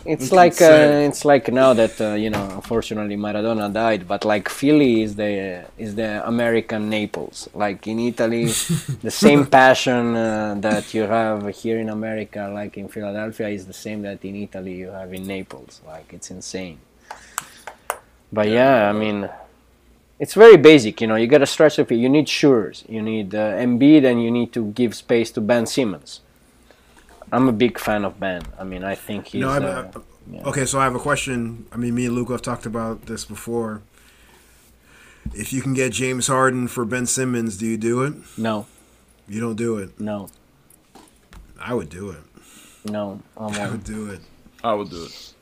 It's like uh, it's like now that uh, you know, unfortunately Maradona died, but like Philly is the is the American Naples. Like in Italy, the same passion uh, that you have here in America, like in Philadelphia, is the same that in Italy you have in Naples. Like it's insane. But yeah, I mean, it's very basic. You know, you got to stretch the field. You need shooters. You need uh, Embiid, and you need to give space to Ben Simmons. I'm a big fan of Ben. I mean, I think he's. No, I, uh, yeah. Okay, so I have a question. I mean, me and Luke have talked about this before. If you can get James Harden for Ben Simmons, do you do it? No, You don't do it. no, I would do it. no. I I won't. would do it. I would do it.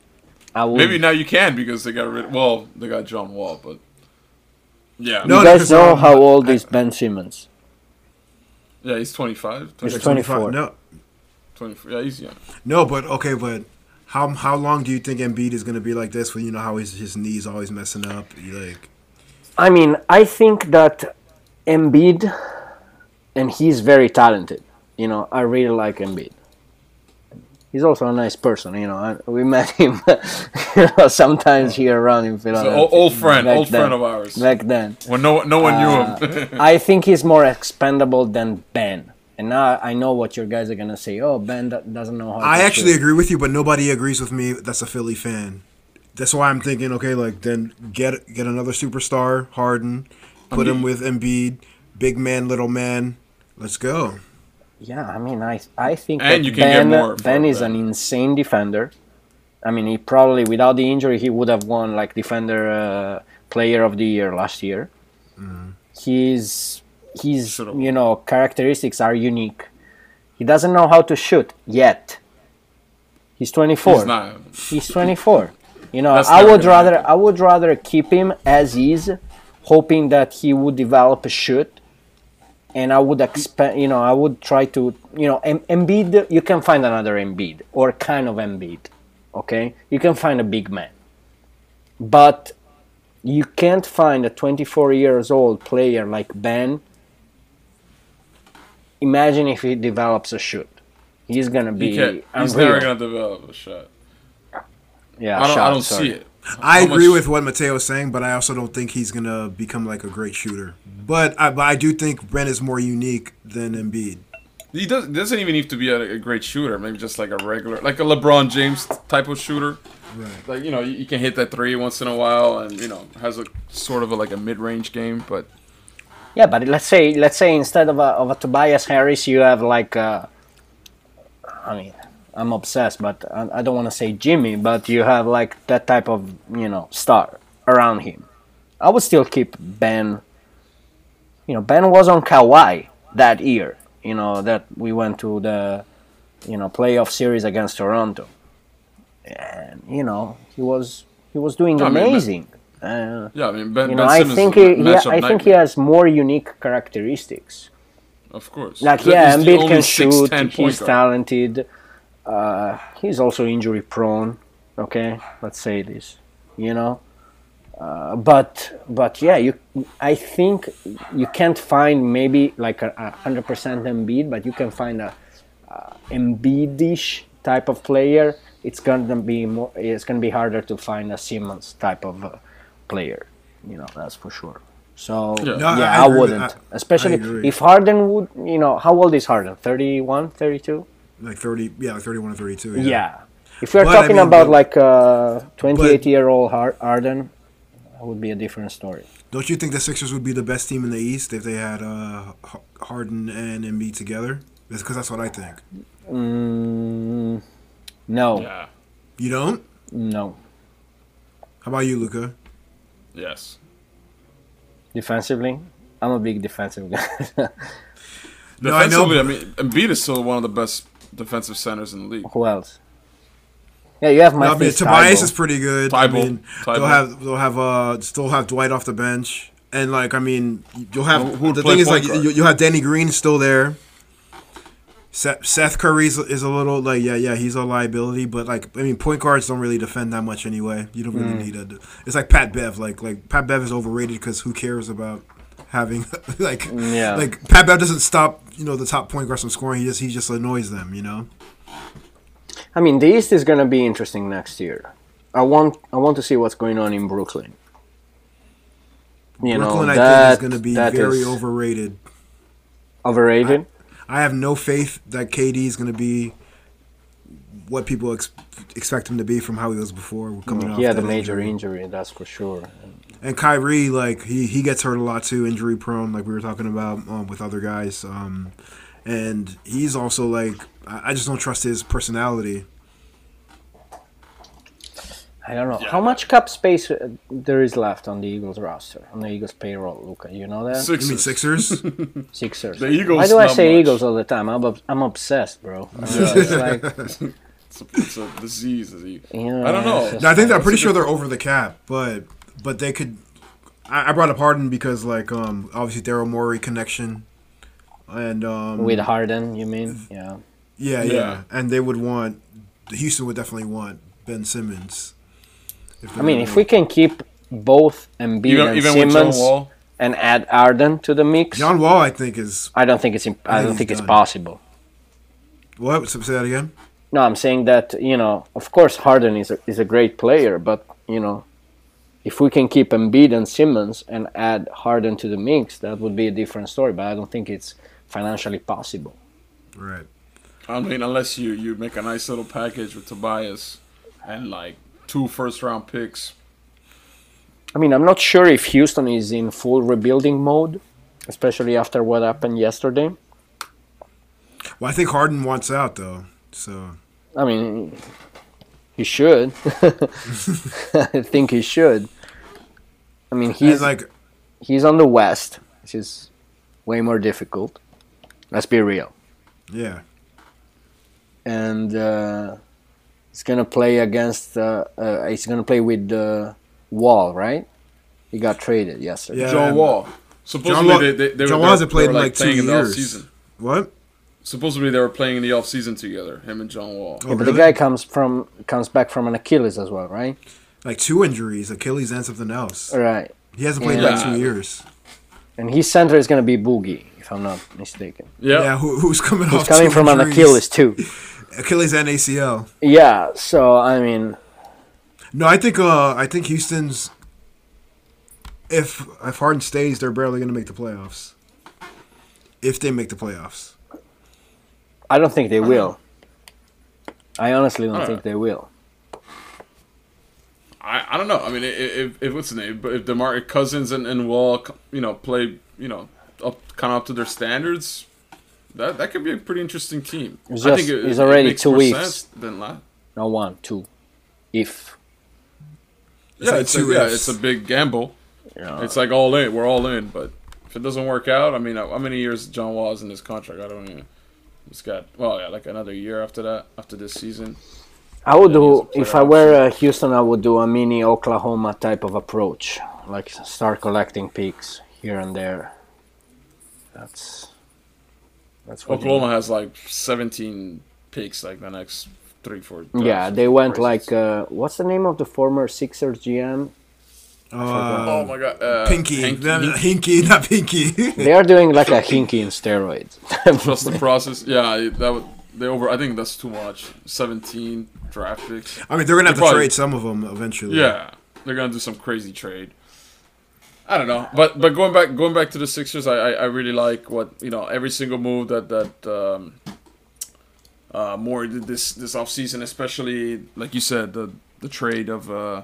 I would. Maybe now you can because they got rid. Well, they got John Wall, but yeah, No, You no, guys know um, how old I- is Ben Simmons? yeah, he's 25. He's 25, 24. No, 24. Yeah, he's young. no, but okay, but how how long do you think Embiid is going to be like this? When you know how his his knees always messing up. You like, I mean, I think that Embiid, and he's very talented. You know, I really like Embiid. He's also a nice person. You know, I, we met him you know, sometimes here around in So Philadelphia. old, old friend, old then. friend of ours. Back then. when no no one Uh, knew him. I think he's more expendable than Ben. And now I know what your guys are gonna say. Oh, Ben doesn't know how. To I to actually shoot." agree with you, but nobody agrees with me. That's a Philly fan. That's why I'm thinking, okay, like then get get another superstar, Harden, put him with Embiid, big man, little man. Let's go. Yeah, I mean, I I think And that you can get Ben more Ben is Ben. an insane defender. I mean, he probably without the injury he would have won like defender uh, player of the year last year. He's he's Should've you know characteristics are unique. He doesn't know how to shoot yet. He's 24. he's not. He's 24. You know, I would rather happen. I would rather keep him as is, hoping that he would develop a shoot, and I would expect. You know, I would try to. You know, em- Embiid. You can find another Embiid or kind of Embiid. Okay, you can find a big man, but you can't find a 24 years old player like Ben. Imagine if he develops a shoot. He's gonna be. He can't. He's unreal. never gonna develop a shot. Yeah, I don't. I don't see it. I agree much- with what Matteo Matteo's saying, but I also don't think he's gonna become like a great shooter. But I, but I do think Brent is more unique than Embiid. He does, doesn't even need to be a, a great shooter. Maybe just like a regular, like a LeBron James type of shooter. Right. Like you know, you, you can hit that three once in a while, and you know has a sort of a, like a mid-range game. But Yeah, but let's say let's say instead of a, of a Tobias Harris, you have like uh, I mean, I'm obsessed, but I, I don't want to say Jimmy, but you have like that type of you know star around him. I would still keep Ben. You know, Ben was on Kawhi that year. You know that we went to the you know playoff series against Toronto, and you know he was he was doing I mean, amazing. Uh, yeah, I mean Ben, you ben know, I think he, he I think he has more unique characteristics. of course. Like He's yeah, Embiid can shoot. He's talented. Uh, he's also injury prone. Okay, let's say this. You know, uh, but but yeah, you. I think you can't find maybe like a a hundred percent Embiid, but you can find a uh, Embiidish type of player. It's gonna be more. It's gonna be harder to find a Simmons type of uh, player. You know, that's for sure. So Yeah. yeah, No, I- I I, wouldn't. I- Especially I if Harden would, you know, how old is Harden? 31, 32? Like thirty, yeah, like thirty-one or thirty-two. Yeah. If we're But, I talking mean, about but- like uh, 28 year old Harden, that would be a different story. Don't you think the Sixers would be the best team in the East if they had uh, Harden and Embiid together? Because that's what I think. Mm, no, Yeah. You don't? no. How about you, Luca? Yes. Defensively, I'm a big defensive guy. No, I know, I, mean, Embiid is still one of the best defensive centers in the league. Who else? Yeah, you have No, I mean, Memphis Tobias Thybulle. is pretty good. I mean, Thybulle. they'll have they'll have uh still have Dwight off the bench, and like I mean, you'll have Who- who the thing is like you, you'll have Danny Green still there. Seth, Seth Curry is a little like yeah yeah he's a liability, but like I mean point guards don't really defend that much anyway. You don't really Mm. need a. It's like Pat Bev like like Pat Bev is overrated because who cares about having like Yeah. like Pat Bev doesn't stop you know the top point guards from scoring. He just he just annoys them. You know. I mean, the East is gonna be interesting next year. I want I want to see what's going on in Brooklyn. You Brooklyn know, I that, think is going to be very is overrated. overrated. I have no faith that KD is going to be what people ex- expect him to be from how he was before coming off. he had a that major injury. injury, that's for sure. And Kyrie, like he he gets hurt a lot too, injury prone, like we were talking about um, with other guys. Um, and he's also like I, I just don't trust his personality. I don't know how much cap space uh, there is left on the Eagles roster, on the Eagles payroll. Luca, you know that You mean Sixers. Sixers? Sixers. The Eagles Why do I say much. Eagles all the time? I'm I'm obsessed, bro. I it's like, It's a, it's a disease. disease. you know, I don't know. just- I think I'm pretty sure they're over the cap, but but they could. I, I brought up Harden because like um obviously Daryl Morey connection, and um with Harden, you mean? Yeah. Yeah, Yeah. yeah, and they would want Houston would definitely want Ben Simmons. I mean, if we can keep both Embiid Even, and even Simmons Wall, and add Harden to the mix, John Wall, I think is I don't think it's imp- I, I don't he's think it's possible. what? Say that again. No, I'm saying that you know, of course, Harden is a, is a great player, but you know, if we can keep Embiid and Simmons and add Harden to the mix, that would be a different story. But I don't think it's financially possible. Right. I mean, unless you you make a nice little package with Tobias and like two first round picks. I mean, I'm not sure if Houston is in full rebuilding mode, especially after what happened yesterday. Well, I think Harden wants out though. So I mean, he should. I think he should. I mean, he's he's like, he's on the West, which is way more difficult. Let's be real. yeah, And uh, he's gonna play against. Uh, uh, he's gonna play with uh, Wall, right? He got traded yesterday. Yeah. John Wall. Supposedly John they, they, they, John were, Wall hasn't they played were, in, like, two playing in the years. offseason. what? Supposedly they were playing in the off season together, him and John Wall. Oh, Yeah, but really? the guy comes from comes back from an Achilles as well, right? Like two injuries, Achilles and something else. Right. He hasn't played in like two years. And his center is gonna be Boogie, if I'm not mistaken. Yeah. Yeah, who, who's coming He's off? coming two from an. Achilles too. Achilles and ACL. Yeah. So I mean, No, I think uh, I think Houston's. If if Harden stays, they're barely going to make the playoffs. If they make the playoffs, I don't think they will. I honestly don't Alright. think they will. I, I don't know. I mean, i- i- if, if what's the name? But if Demarcus Cousins and, and Wall, you know, play, you know, up kind of up to their standards, that that could be a pretty interesting team. It's just- it- it's it already makes two more weeks. sense Than last. No one, two, if. Yeah, like it's two a, yeah, it's a big gamble. Yeah. It's like all in. We're all in. But if it doesn't work out, I mean, how many years John Wall is in this contract? I don't even. It's got well, yeah, like another year after that, after this season. I would Yeah, do if I were uh, Houston. I would do a mini Oklahoma type of approach, like start collecting picks here and there. That's that's what. Oklahoma has like 17 picks, like the next three, four. need. Yeah, they went Crazy. like uh, what's the name of the former Sixers GM? uh, oh my god, uh, Pinky, Hank- No, no, Hinkie, not Pinky. They are doing like a Hinkie in steroids. Trust the process. Yeah, that would they over. I think that's too much. 17 draft picks. I mean, they're gonna have to Probably- trade some of them eventually. Yeah, they're gonna do some crazy trade. I don't know, but but going back going back to the Sixers, I I, I really like what you know every single move that that um, uh, Morey did this this offseason, especially like you said the the trade of uh,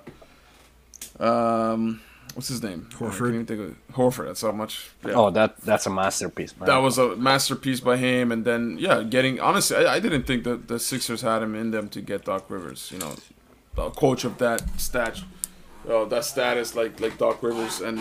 um what's his name I Horford. can't even think of Horford. That's how much. Yeah. oh, that that's a masterpiece, man. That was a masterpiece by him, and then yeah, getting honestly, I, I didn't think that the Sixers had him in them to get Doc Rivers. You know, a coach of that stat, uh, that status like like Doc Rivers, and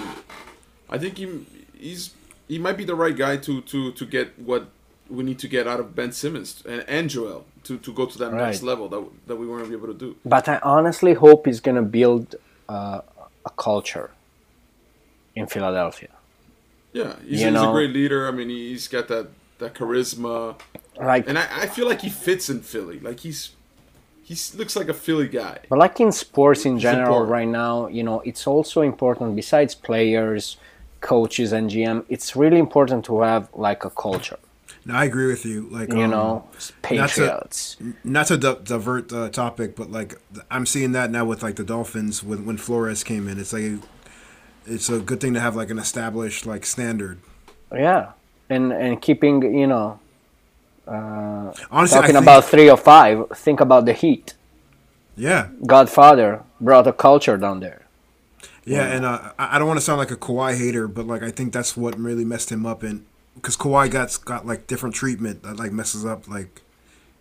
I think he he's he might be the right guy to to to get what we need to get out of Ben Simmons and, and Joel to, to go to that next level that that we weren't able to do. But I honestly hope he's gonna build uh, a culture in Philadelphia. Yeah, he's, he's a great leader. I mean, he's got that that charisma. Like, And I, I feel like he fits in Philly. Like he's he looks like a Philly guy. but like in sports in general important. right now, you know, it's also important besides players, coaches, and GM. It's really important to have like a culture. No, I agree with you. Like You um, know, not to- patriots. not to divert the topic, but like I'm seeing that now with like the Dolphins when when Flores came in. It's like it's a good thing to have like an established like standard. Yeah, and and keeping you know uh, Honestly, I talking think- about three or five. Think about the Heat. yeah, Godfather brought a culture down there. yeah, and uh, I I don't want to sound like a Kawhi hater, but like I think that's what really messed him up, and because Kawhi got got like different treatment that like messes up like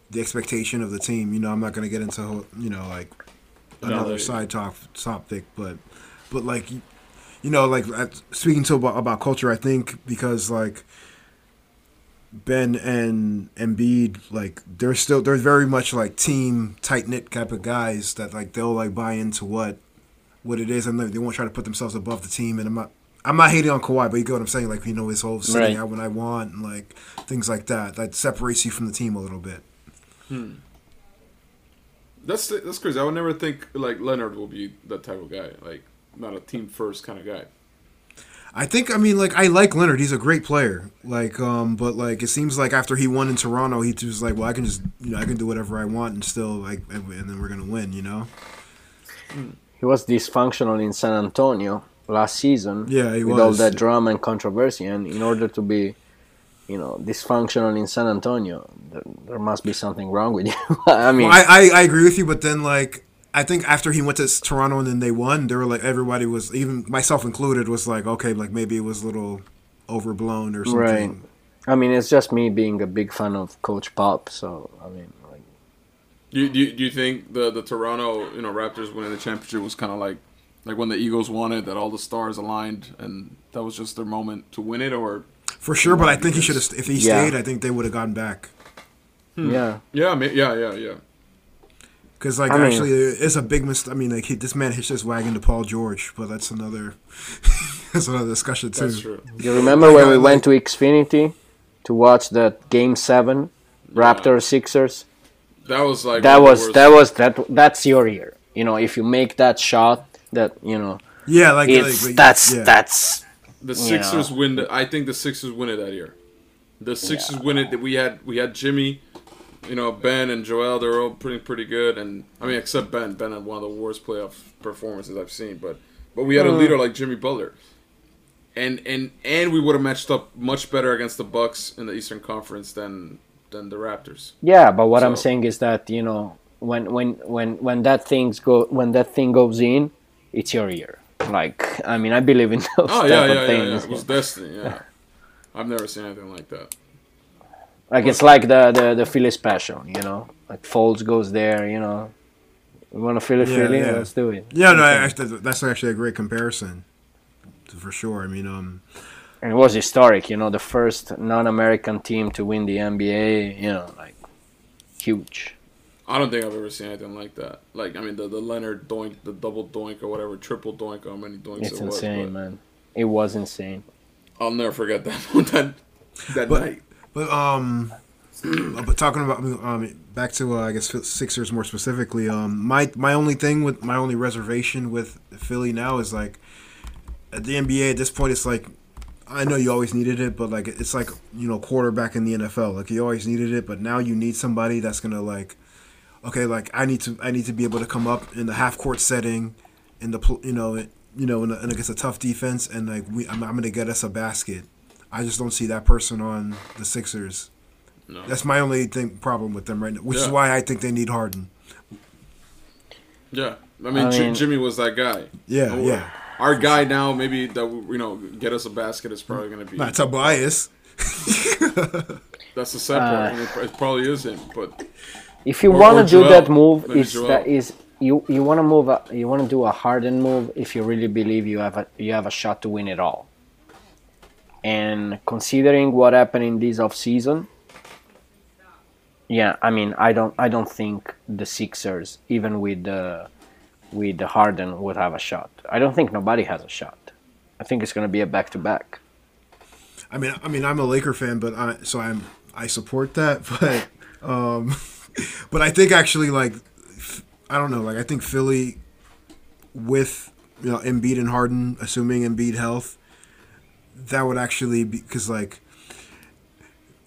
the expectation of the team. You know, I'm not gonna get into you know like another they- side talk topic, but but like you- you know like speaking to about, about culture, I think because like Ben and Embiid, like they're still they're very much like team tight knit type of guys that like they'll like buy into what what it is and they, they won't try to put themselves above the team. And I'm not I'm not hating on Kawhi, but you get what I'm saying. Like you know his whole sitting Right. out when I want and like things like that that separates you from the team a little bit. Hmm. That's that's crazy. I would never think like Leonard will be that type of guy. Like not a team first kind of guy. I think I mean like I like Leonard. He's a great player. Like um, but like it seems like after he won in Toronto, he just like well I can just you know I can do whatever I want and still like and then we're gonna win. You know. He was dysfunctional in San Antonio last season. Yeah, he with all that drama and controversy, and in order to be, you know, dysfunctional in San Antonio, there, there must be something wrong with you. I mean, Well, I, I I agree with you, but then like I think after he went to Toronto and then they won, they were like everybody was even myself included was like okay like maybe it was a little overblown or something. right. I mean, it's just me being a big fan of Coach Pop. So I mean, like, Do you, do you, do you think the the Toronto you know Raptors winning the championship was kind of like like when the Eagles won it that all the stars aligned and that was just their moment to win it or For sure, but I think he should have if he Yeah. stayed, I think they would have gotten back. Hmm. yeah, yeah ma- yeah yeah yeah Because like I mean- actually, uh, it's a big mistake. I mean, like he, this man hitched his wagon to Paul George, but that's another that's another discussion too. that's true you remember when we like- went to Xfinity to watch that Game Seven, Raptors Sixers? that was like That one of the was that was that that's your year. You know, if you make that shot, that you know, Yeah, like, it's like that's yeah. that's the Sixers win the, I think the Sixers win it that year the Sixers win it that we had we had Jimmy you know Ben and Joel, they're all pretty pretty good, and I mean except Ben. Ben had one of the worst playoff performances I've seen, but but we had a hmm. leader like Jimmy Butler, and and and we would have matched up much better against the Bucks in the Eastern Conference than than the Raptors. Yeah, but what I'm saying is that you know when when when when that things go when that thing goes in, it's your year. Like I mean, I believe in those Oh type yeah, of yeah, yeah, things. yeah. It was destiny. Yeah, I've never seen anything like that. Like it's like the the the Philly special, you know. Like Foles goes there, you know. We want to Philly, Yeah, Philly. yeah. Let's do it. Yeah, no, actually, that's actually a great comparison, for sure. I mean, um, And it was historic, you know, the first non-American team to win the NBA. You know, like huge. I don't think I've ever seen anything like that. Like I mean, the, the Leonard doink, the double doink or whatever, triple doink, how many doinks It's it was. insane, man. It was insane. I'll never forget that that that But- night. But um, but talking about um, back to uh, I guess Sixers more specifically. Um, my my only thing with my only reservation with Philly now is like at the NBA at this point it's like I know you always needed it, but like it's like you know quarterback in the NFL. Like you always needed it, but now you need somebody that's gonna like okay, like I need to I need to be able to come up in the half court setting, in the you know you know in, a, in against a tough defense, and like we I'm, I'm gonna get us a basket. I just don't see that person on the Sixers. No. That's my only thing problem with them right now, which is why I think they need Harden. Yeah, I mean, I J- mean- Jimmy was that guy. Yeah, Oh, yeah. Our guy now, maybe that will, you know get us a basket is probably going to be. Not Tobias. That's the sad Uh, part. and it, it probably is him, but If you want to do Joel. that move, Maybe is Joel. that is you you want to move a, you want to do a Harden move if you really believe you have a you have a shot to win it all. And considering what happened in this off season, yeah, I mean, I don't I don't think the Sixers, even with the with the Harden, would have a shot. I don't think nobody has a shot. I think it's going to be a back to back. I mean, I mean, I'm a Laker fan, but I so I'm I support that, but um, but I think actually like i don't know, like I think Philly with you know Embiid and Harden, assuming Embiid health, that would actually be because like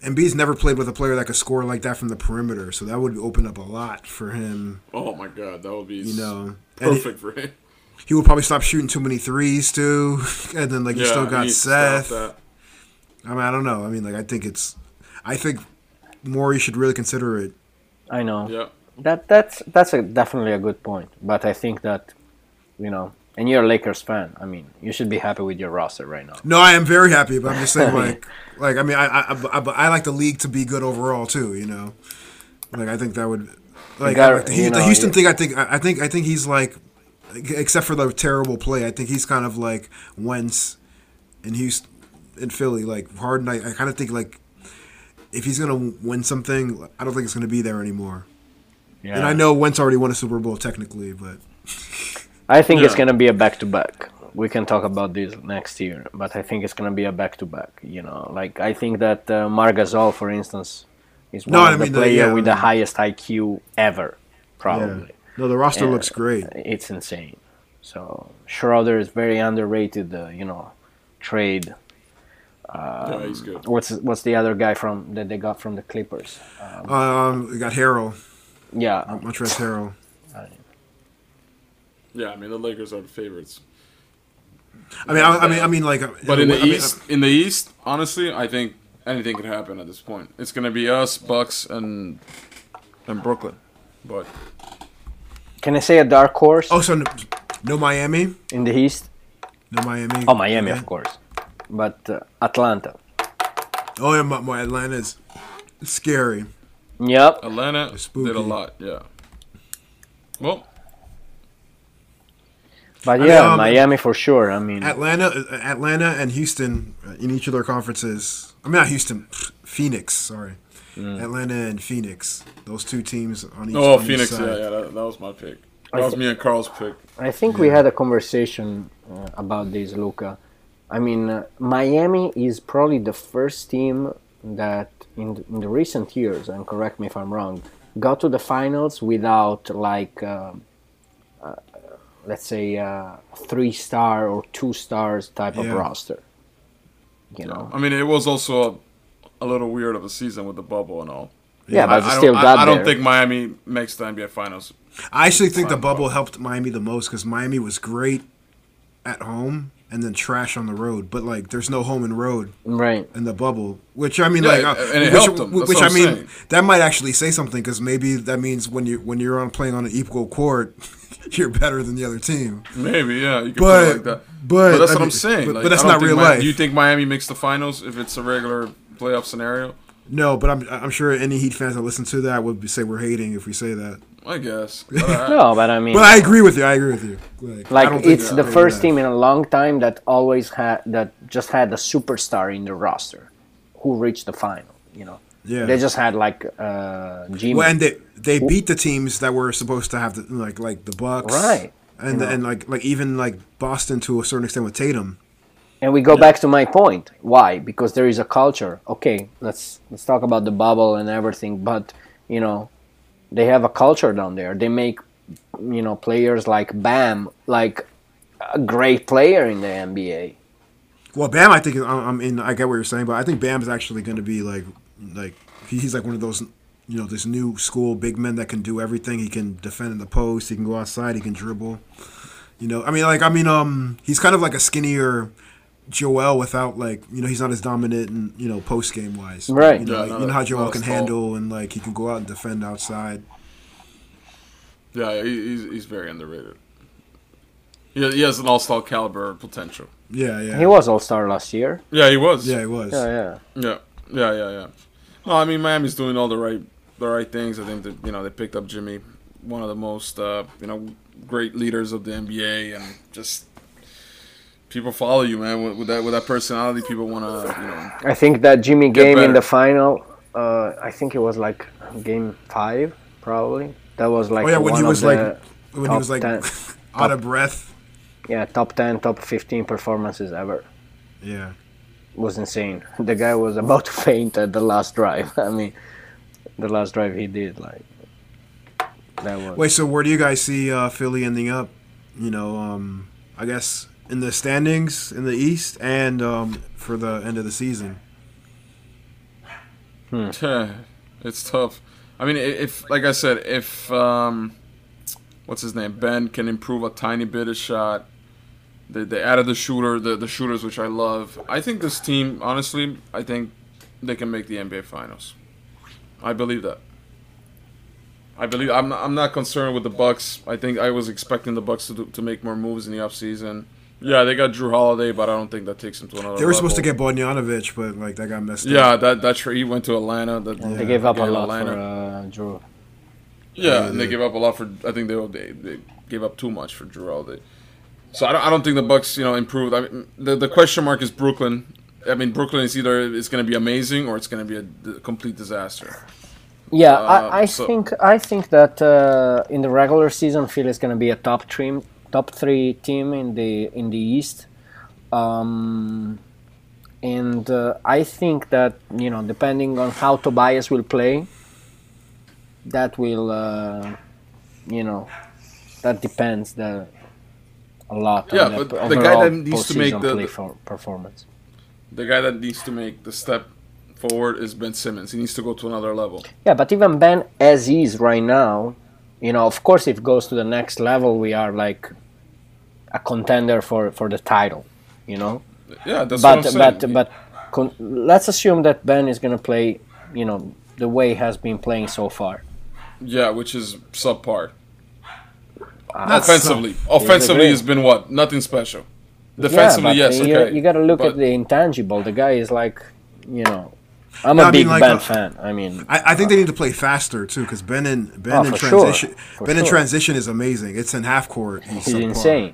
Embiid's never played with a player that could score like that from the perimeter, so that would open up a lot for him. oh my god, that would be You know, And it- perfect for him. he would probably stop shooting too many threes too, and then like you still got needs Seth. I mean, I don't know. I mean, like, I think it's, I think Morey you should really consider it. I know. Yeah, That that's that's a, definitely a good point. But I think that, you know, and you're a Lakers fan. I mean, you should be happy with your roster right now. No, I am very happy, but I'm just saying, like, like I mean, I, I, I, I, like the league to be good overall too. You know, like I think that would, like, gotta- like the, you the Houston you- thing. I think, I I think, I think he's like, except for the terrible play, I think he's kind of like Wentz in Houston, in Philly. Like Harden, I, I kind of think like. If he's gonna win something, I don't think it's gonna be there anymore. Yeah. And I know Wentz already won a Super Bowl technically, but I think it's gonna be a back to back. We can talk about this next year, but I think it's gonna be a back to back. You know, like I think that uh, Marc Gasol, for instance, is one No, of I the mean, the- player yeah, with I the highest IQ ever, yeah. probably. No, the roster Yeah. looks great. It's insane. So Schroeder is very underrated. Uh, you know, trade. yeah, he's good. What's what's the other guy from that they got from the Clippers? Um, we got Harrell, Yeah, Montrezl Harrell. Yeah, I mean the Lakers are the favorites. I mean, I, I mean, I mean, like, But in the I mean, East, in the East, honestly, I think anything could happen at this point. It's gonna be us, Bucks, and and Brooklyn. But can I say a dark horse Oh, so no, no Miami, in the East? no Miami. Oh, Miami, Okay. of course, but uh, Atlanta. Oh yeah, my, my Atlanta's scary. Yep. Atlanta spooky. did a lot. Yeah. Well, But mean, yeah, um, Miami for sure. I mean, Atlanta, Atlanta, and Houston uh, in each of their conferences. I mean, not Houston, Phoenix. Sorry, Mm. Atlanta and Phoenix. Those two teams on each. oh on Phoenix, side. yeah, yeah, that, that was my pick. I That was thi- me and Karl's pick. I think we had a conversation uh, about this, Luca. I mean, uh, Miami is probably the first team that in, in the recent years, and correct me if I'm wrong, got to the finals without like, uh, let's say, uh, three star or two stars type of roster. You know, I mean, it was also a, a little weird of a season with the bubble and all. Yeah, but I, I still don't, got I, I don't think Miami makes the NBA Finals. I actually think the Fine, bubble helped Miami the most because Miami was great at home and then trash on the road. But like, there's no home and road Right. in the bubble, which I mean, Yeah, like, uh, and it which, helped them. Which I mean, saying. that might actually say something because maybe that means when you when you're on playing on an equal court, you're better than the other team. Maybe, yeah, you could But- put it like that. but, that's I what I'm mean, saying. but- like, but that's don't real Mi- life. Do you think Miami makes the finals if it's a regular playoff scenario? No, but I'm I'm sure any Heat fans that listen to that would be- say we're hating if we say that. I guess. But, No, but I mean, But I agree with you. I agree with you. Like, like it's the first team in a long time that always had that just had a superstar in the roster who reached the final. You know, Yeah. they just had like uh, Jimmy. Well, and they they beat the teams that were supposed to have the like like the Bucks, Right. And You know. and like like even like Boston to a certain extent with Tatum. And we go back to my point. Why? Because there is a culture. Okay, let's let's talk about the bubble and everything, but you know, they have a culture down there. They make you know players like Bam like a great player in the NBA. Well, Bam, I think I I mean I get what you're saying, but I think Bam's actually going to be like like he's like one of those you know this new school big men that can do everything. He can defend in the post. He can go outside. He can dribble. You know, I mean, like I mean, um, he's kind of like a skinnier Joel without like you know he's not as dominant and you know post game wise. Right. You know, Yeah, like, not you know how Joel can as tall. handle and like he can go out and defend outside. yeah, he's, he's very underrated. He, he has an all-star caliber potential. Yeah, yeah. He was All Star last year. Yeah, he was. Yeah, he was. Yeah, yeah. Yeah, yeah, yeah, yeah. No, I mean Miami's doing all the right, the right things. I think that you know they picked up Jimmy, one of the most uh, you know great leaders of the NBA, and just people follow you, man. With, with that with that personality, people want to you know. I think that Jimmy Get game in the final. Uh, I think it was like game five, probably. That was like Oh yeah, when one he was like when he was like 10 out of breath. yeah top ten, top fifteen performances ever. Yeah. was insane. The guy was about to faint at the last drive. I mean, the last drive he did, like that was. Wait, so where do you guys see uh, Philly ending up? You know, um, I guess in the standings in the East and um, for the end of the season. it's tough. I mean, if like I said, if um, what's his name, Ben can improve a tiny bit of shot. They, they added the shooter, the, the shooters, which I love. I think this team, honestly, I think they can make the NBA Finals. I believe that. I believe I'm not, I'm not concerned with the Bucks. I think I was expecting the Bucks to do, to make more moves in the offseason. Yeah, they got Jrue Holiday, but I don't think that takes them to another. They were supposed to get Bogdanovich, but like that got messed Yeah, up. that that trade he went to Atlanta. That, And they gave up a lot Atlanta. for uh, Jrue. Yeah, and they gave up a lot for. I think they they, they gave up too much for Jrue Holiday. So I don't, I don't think the Bucks you know improved. I mean, the the question mark is Brooklyn. I mean, Brooklyn is either it's going to be amazing or it's going to be a d- complete disaster. Yeah, Uh, I, I so- think I think that uh, in the regular season, Philly is going to be a top three, top three team in the in the East, um, and uh, I think that you know depending on how Tobias will play, that will uh, you know that depends the a lot Yeah, on the, but the guy that needs to make the- the- for performance. The guy that needs to make the step forward is Ben Simmons. He needs to go to another level. Yeah, but even Ben, as is right now, you know, of course, if it goes to the next level, we are like a contender for for the title, you know. Yeah, that's what I'm But saying. but but con- let's assume that Ben is gonna play, you know, the way he has been playing so far. yeah, which is subpar. Uh, Offensively, offensively has been what? Nothing special. Defensively, yeah, yes, you, okay. you got to look But- at the intangible. The guy is like, you know, I'm No, a I mean, big like, Ben uh, fan. I mean, I, I think they need to play faster too, because Ben in Ben Oh, in for sure. transition, For Ben in transition is amazing. It's in half court. He's, he's subpar. insane.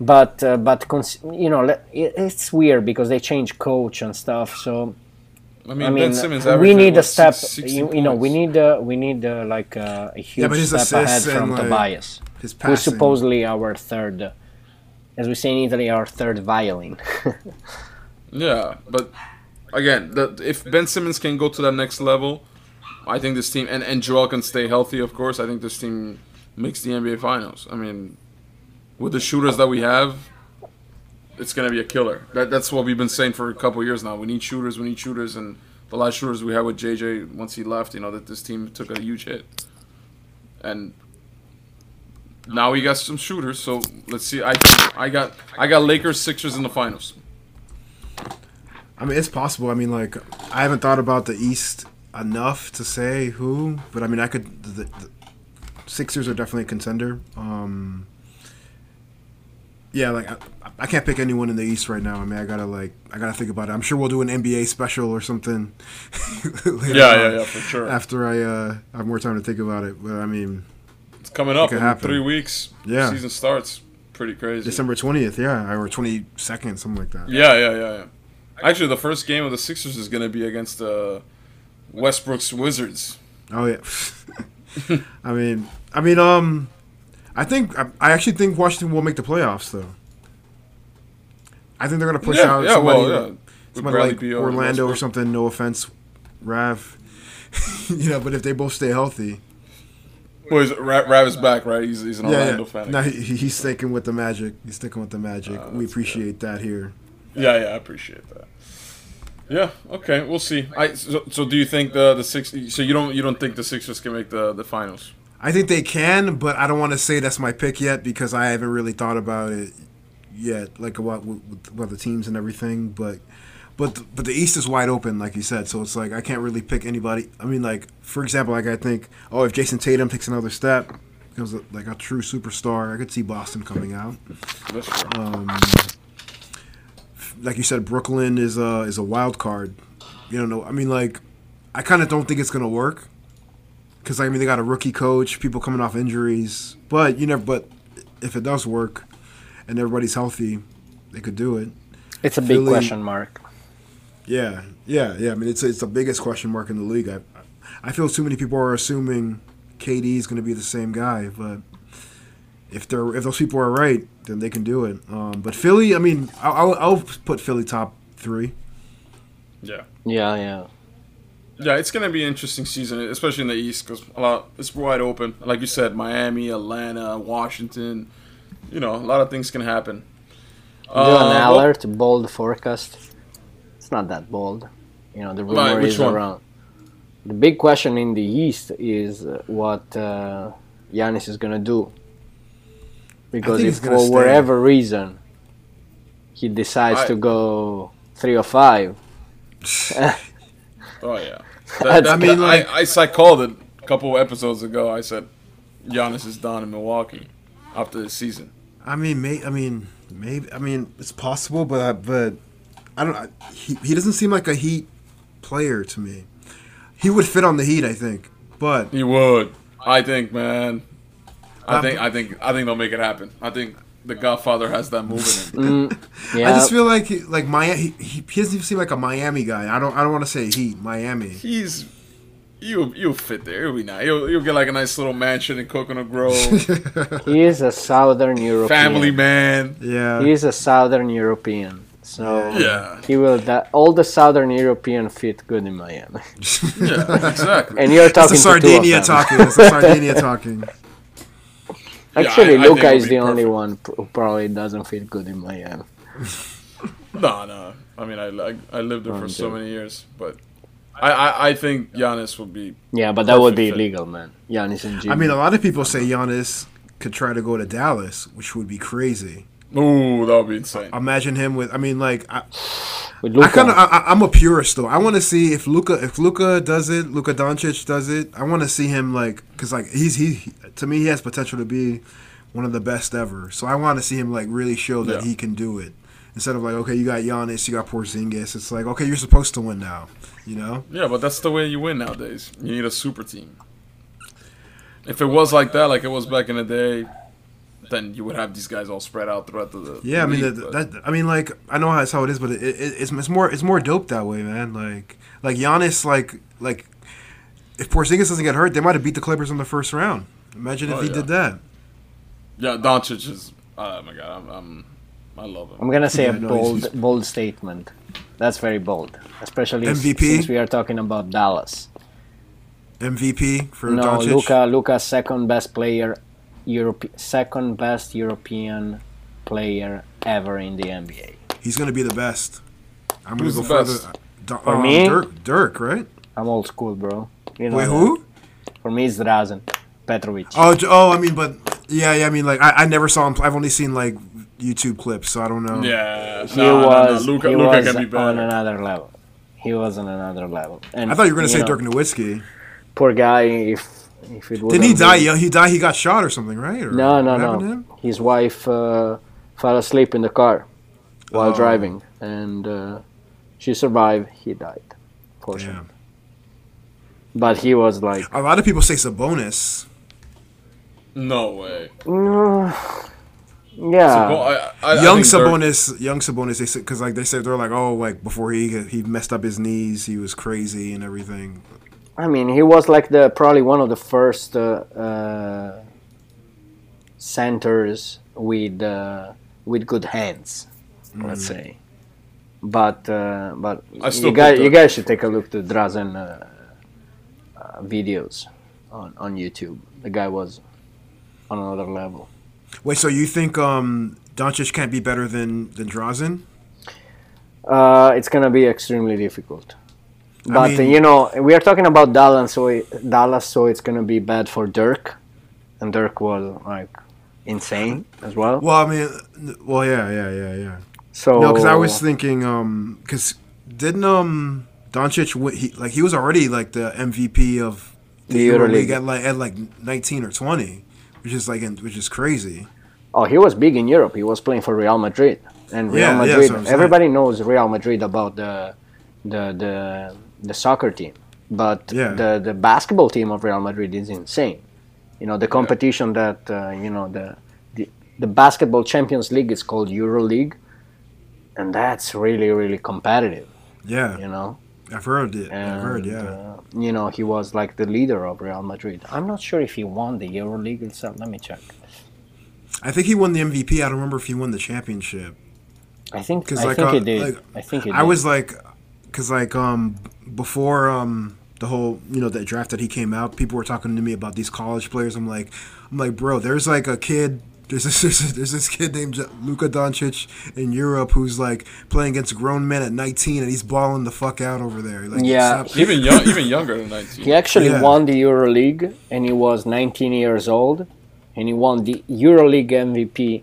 But uh, but cons- you know, it, it's weird because they change coach and stuff. So I mean, I mean, ben Simmons we need a step. You, you know, we need uh, we need uh, like uh, a huge his step ahead from like, Tobias, His who's supposedly our third, uh, as we say in Italy, our third violin. Yeah, but again, the, if Ben Simmons can go to that next level, I think this team and and Joel can stay healthy. Of course, I think this team makes the NBA Finals. I mean, with the shooters that we have, it's gonna be a killer. That that's what we've been saying for a couple years now. We need shooters. We need shooters, and the last shooters we had with JJ once he left. You know that this team took a huge hit, and now we got some shooters. So let's see. I I got I got Lakers Sixers in the finals. I mean, it's possible. I mean, like I haven't thought about the East enough to say who, but I mean, I could. The, the Sixers are definitely a contender. Um, yeah, like I, I can't pick anyone in the East right now. I mean, I gotta like I gotta think about it. I'm sure we'll do an NBA special or something. later Yeah, on yeah, yeah, for sure. After I uh, have more time to think about it, but I mean, It's coming up in happen. three weeks. Yeah. season starts. Pretty crazy. December twentieth, yeah, or twenty second, something like that. Yeah, yeah, yeah, yeah. Actually, the first game of the Sixers is going to be against the Westbrook's Wizards. Oh yeah. I mean, I mean, um, I think I, I actually think Washington will make the playoffs though. I think they're gonna push yeah, out yeah, somebody, well, yeah. Somebody like Orlando or something. No offense, Rav. you know, but if they both stay healthy, Well, he's, Ra- Rav is back, right? He's, he's an yeah, Orlando fan. No, he, he's sticking with the magic. He's sticking with the magic. Ah, we appreciate that here. Yeah, yeah, I appreciate that. Yeah, okay, we'll see. I so, so do you think the the six? So you don't you don't think the Sixers can make the the finals? I think they can, but I don't want to say that's my pick yet because I haven't really thought about it yet, like about about the teams and everything. But but the, but the East is wide open, like you said. So it's like I can't really pick anybody. I mean, like for example, like I think, oh, if Jayson Tatum takes another step, becomes a, like a true superstar, I could see Boston coming out. Um, like you said, Brooklyn is a is a wild card. You don't know. I mean, like I kind of don't think it's gonna work because I mean they got a rookie coach, people coming off injuries. But you never. But if it does work and everybody's healthy, they could do it. It's a big Philly- question mark. Yeah, yeah, yeah. I mean, it's it's the biggest question mark in the league. I I feel too many people are assuming KD is going to be the same guy, but if they're if those people are right, then they can do it. Um, but Philly, I mean, I'll, I'll, I'll put Philly top three. Yeah. Yeah, yeah. Yeah, it's gonna be an interesting season, especially in the East, because a lot it's wide open. Like you said, Miami, Atlanta, Washington. You know, a lot of things can happen. Do Uh, an well- alert, bold forecast. It's not that bold. You know, the Right, rumor which is one? around. The big question in the East is uh, what uh, Giannis is gonna do. Because if for stay. whatever reason he decides I- to go three or five, Oh yeah. That's- I I mean, mean, like- I, I, I called it a couple episodes ago. I said Giannis is done in Milwaukee after this season. I mean, may, I mean, maybe. I mean, it's possible, but I, but I don't. I, he he doesn't seem like a Heat player to me. He would fit on the Heat, I think, but He would. I think, man. I Um, think, I think, I think they'll make it happen. I think the Godfather has that move in him. Mm, yeah, I just feel like he- like Miami. He, he, he doesn't seem like a Miami guy. I don't. I don't want to say he Miami. He's you you fit there. It'll be nice. You'll, you'll get like a nice little mansion in Coconut Grove. he is a Southern European. family man. Yeah. He is a Southern European, so Yeah. he will. That all the Southern European fit good in Miami. Yeah, exactly. And you're That's talking the to two of Sardinia them. talking. It's the Sardinia talking. Actually, I- I Luca it'll is be the only one who probably doesn't feel good in Miami. No, no. I mean, I I, I lived there oh, for so many years, but I, I, I think Giannis would be. Yeah, but that would be fit. illegal, man. Giannis and Jimmy. I mean, a lot of people say Giannis could try to go to Dallas, which would be crazy. Ooh, that would be insane. Imagine him with. I mean, like I, I kind of. I, I'm a purist though. I want to see if Luka, if Luka does it, Luka Doncic does it. I want to see him like, cause like he's he to me he has potential to be one of the best ever. So I want to see him like really show that Yeah. he can do it. Instead of like, okay, you got Giannis, you got Porzingis. It's like, okay, you're supposed to win now. You know? Yeah, but that's the way you win nowadays. You need a super team. If it was like that, like it was back in the day, then you would have these guys all spread out throughout the. the Yeah, I mean league, that. I mean, like I know that's how it is, but it, it, it's it's more it's more dope that way, man. Like like Giannis, like like if Porzingis doesn't get hurt, they might have beat the Clippers in the first round. Imagine if Oh, he yeah. did that. yeah, Doncic is. Oh my god, I'm, I'm I love him. I'm gonna say Yeah, a no, bold, he's- bold statement. That's very bold, especially s- MVP? since we are talking about Dallas. MVP for no, Doncic. Luka, Luka, second best player, Europe, second best European player ever in the NBA. He's gonna be the best. I'm gonna Who's go further. best? D- For um, me? Dirk, Dirk, right? I'm old school, bro. You know Wait, that. who? For me, it's Drazen Petrovic. Oh, oh, I mean, but yeah, yeah. I mean, like, I, I never saw him. Play. I've only seen like YouTube clips, so I don't know. Yeah, he no, was, no, no. Luca, he Luca was can be on another level. He was on another level. And I thought you were gonna say know, Dirk Nowitzki. Poor guy. If if it Didn't he die? be- Yeah, he died. He got shot or something, right? Or No, no, what happened to no. His wife uh, fell asleep in the car while Oh. driving, and uh, she survived. He died, fortunately. Damn. But he was like, A lot of people say Sabonis. No way. "Mm, yeah, I, I, I young think Dirk- Sabonis, young Sabonis. They said because like they said they're like oh like before he he messed up his knees, he was crazy and everything. I mean, he was like the probably one of the first uh, uh, centers with uh, with good hands, let's say. But uh, but you guys you guys should take a look to Drazen uh, uh, videos on on YouTube. The guy was on another level. Wait, so you think um Doncic can't be better than than Drazen? Uh, it's gonna be extremely difficult. But uh, mean- you know, we are talking about Dallas, so it, Dallas, so it's gonna be bad for Dirk, and Dirk was like insane as well. Well, I mean, well, yeah, yeah, yeah, yeah. So No, because I was thinking, um, because didn't um Doncic he like he was already like the MVP of the The EuroLeague at like at like nineteen or twenty, which is like which is crazy. oh, he was big in Europe. He was playing for Real Madrid, and Real Yeah, yeah, Madrid. that's what I'm saying. everybody knows Real Madrid about the the the the soccer team, but Yeah. the the basketball team of Real Madrid is insane. You know, the competition that uh, you know the, the the basketball Champions League is called EuroLeague, and that's really really competitive. Yeah, You know, I've heard it. and I've heard, yeah. uh, you know he was like the leader of Real Madrid. I'm not sure if he won the EuroLeague itself. Let me check. I think he won the MVP. I don't remember if he won the championship. I think I like, think uh, he did. like, I think he did. I was like, because like um before um the whole you know the draft that he came out, people were talking to me about these college players. I'm like, I'm like, bro, there's like a kid. There's this, there's this, there's this kid named J- Luka Doncic in Europe who's like playing against grown men at 19 and he's balling the fuck out over there. Like, Yeah. it's even young, even younger than nineteen. He actually Yeah. won the EuroLeague and he was 19 years old and he won the EuroLeague MVP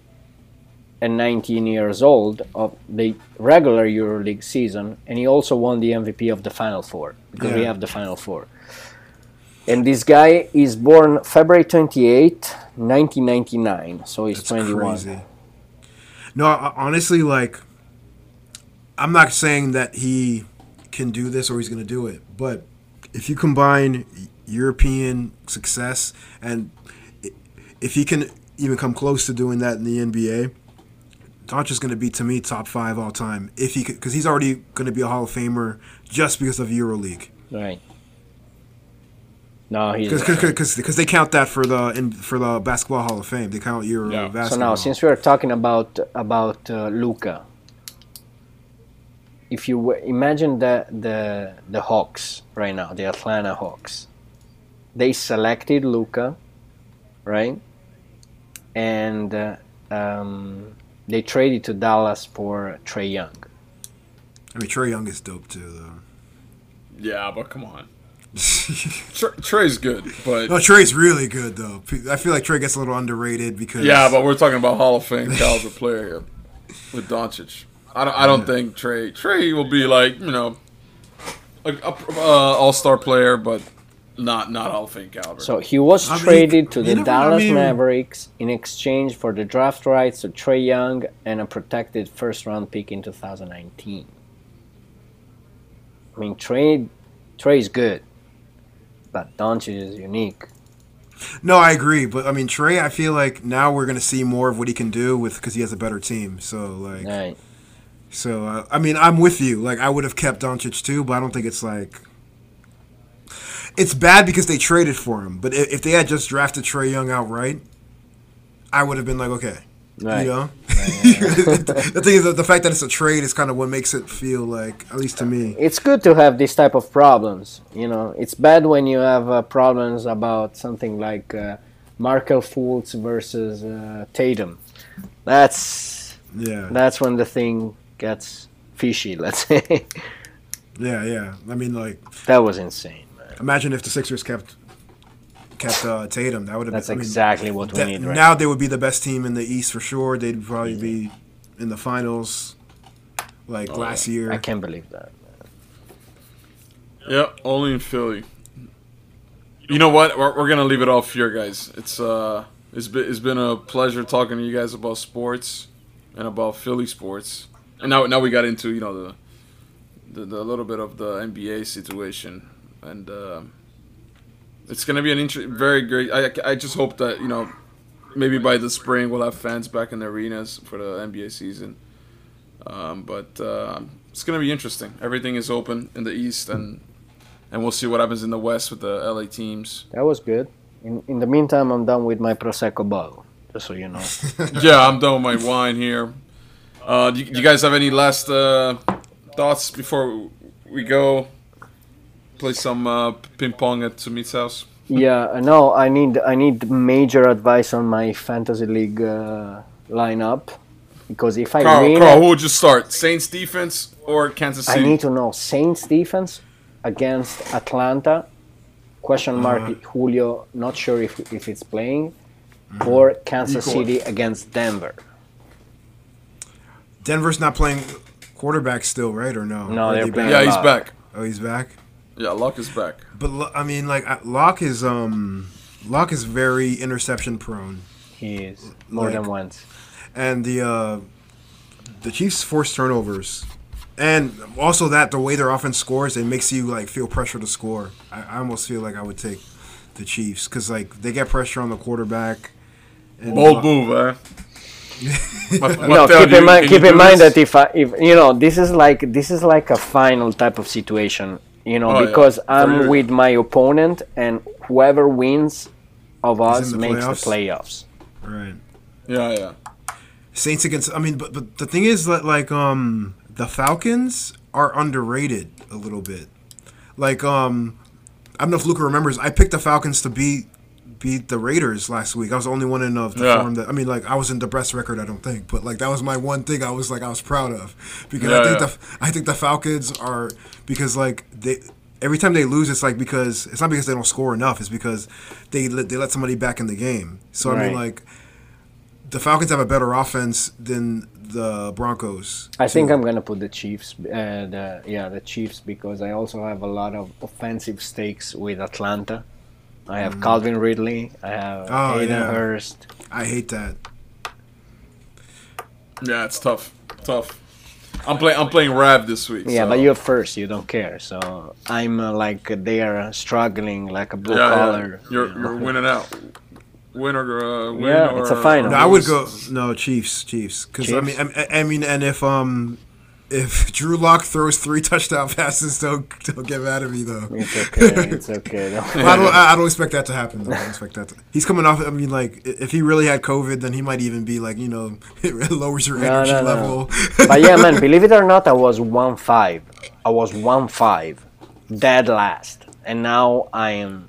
at 19 years old of the regular EuroLeague season and he also won the MVP of the Final Four because we have the Final Four. And this guy is born February 28, 1999, so he's It's 21. crazy. No, I- honestly, like, I'm not saying that he can do this or he's going to do it, but if you combine European success and if he can even come close to doing that in the NBA, Doncic is going to be to me top five all time. If he because he's already going to be a Hall of Famer just because of EuroLeague. Right. No, he's Because because they count that for the in, for the basketball Hall of Fame. They count Euro Yeah. basketball. So now, since we are talking about about uh, Luka, if you w- imagine the the the Hawks right now, the Atlanta Hawks, they selected Luka, right? And uh, um, they traded to Dallas for Trae Young. I mean, Trae Young is dope too, though. Yeah, but come on. Tre- Trae's good, but No, Trae's really good though. I feel like Trae gets a little underrated because yeah, but we're talking about Hall of Fame caliber player here with Doncic. I don't. I don't think Trae. Trae will be like you know, a, a, uh, all star player, but not not Hall of Fame caliber. So he was I mean, traded to the know, I Dallas mean- Mavericks in exchange for the draft rights to Trae Young and a protected first round pick in 2019. I mean, Trae, Trae's good, but Doncic is unique. no, I agree. But I mean, Trae, I feel like now we're gonna see more of what he can do with because he has a better team. So like, Right. so uh, I mean, I'm with you. Like, I would have kept Doncic too, but I don't think it's like. It's bad because they traded for him, but if, they had just drafted Trae Young outright, I would have been like, okay, Right. you know. the thing is, that the fact that it's a trade is kind of what makes it feel like, at least to me. It's good to have this type of problems. You know, it's bad when you have uh, problems about something like uh, Markelle Fultz versus uh, Tatum. That's Yeah. that's when the thing gets fishy. Let's say. Yeah, yeah. I mean, like, That was insane. Man. imagine if the Sixers kept kept uh, Tatum. That would have That's been I mean, exactly what we that- need right now they would be the best team in the East for sure. They'd probably be in the finals like Oh, last year. I can't believe that. Yeah, only in Philly. You know what? We're, we're gonna leave it off here, guys. It's uh, it's been it's been a pleasure talking to you guys about sports and about Philly sports. And now now we got into you know the the, the little bit of the NBA situation, and uh, it's gonna be an inter- very great. I I just hope that you know maybe by the spring we'll have fans back in the arenas for the NBA season. Um, but uh, it's gonna be interesting. Everything is open in the East, and and we'll see what happens in the West with the LA teams. That was good. In, in the meantime, I'm done with my prosecco bottle. Just so you know. yeah, I'm done with my wine here. Uh, do, you, do you guys have any last uh, thoughts before we go? Play some uh, ping pong at Sumit's house. yeah, no, I need I need major advice on my fantasy league uh, lineup because if I Karl, win, Karl, who would you start? Saints defense or Kansas City? I need to know Saints defense against Atlanta. Question mark Julio, not sure if if it's playing, or Kansas Equal. City against Denver. Denver's not playing quarterback still, right? Or no? No, they're they playing- back? yeah, he's back. Oh, he's back. Yeah, Lock is back. But I mean, like Lock is um, Lock is very interception prone, He is more Like- than once. and the uh, the Chiefs force turnovers, and also that the way their offense scores, it makes you like feel pressure to score. I, I almost feel like I would take the Chiefs because like they get pressure on the quarterback. And Bold move, eh? Ma- No, keep do in mind, keep in mind that if I, if you know, this is like this is like a final type of situation, you know, Oh, because For I'm you. with my opponent, and whoever wins of us the makes playoffs? the playoffs. Right. Yeah, yeah. Saints against. I mean, but but the thing is that like um the Falcons are underrated a little bit. Like um, I don't know if Luca remembers. I picked the Falcons to beat beat the Raiders last week. I was the only one in of the Yeah. form that. I mean, like I was in the best record. I don't think, but like that was my one thing. I was like I was proud of because Yeah, I think yeah. the I think the Falcons are because like they. Every time they lose, it's like because it's not because they don't score enough. It's because they let, they let somebody back in the game. So I mean, like the Falcons have a better offense than the Broncos. I think too. I'm gonna put the Chiefs, uh, the yeah, the Chiefs because I also have a lot of offensive stakes with Atlanta. I have Calvin Ridley, I have Mm. Oh, Hayden yeah. Hurst. I hate that. Yeah, it's tough. Tough. I'm playing. I'm playing Rav this week. Yeah, so- but you're first, you don't care. So I'm uh, like they are struggling like a blue Yeah, yeah. collar. You're you know. you're winning out. Win or uh, win Yeah, or, it's a final. No, I would go no Chiefs, Chiefs, because I mean, I, I mean, and if um, if Drew Lock throws three touchdown passes, don't don't get mad at me though. It's okay. It's okay. Don't- I don't. I don't expect that to happen. Though. I don't expect that. To, he's coming off. I mean, like, if he really had COVID, then he might even be like, you know, it lowers your No, energy no, no. level. but yeah, man, believe it or not, I was one five. I was one five, dead last, and now I am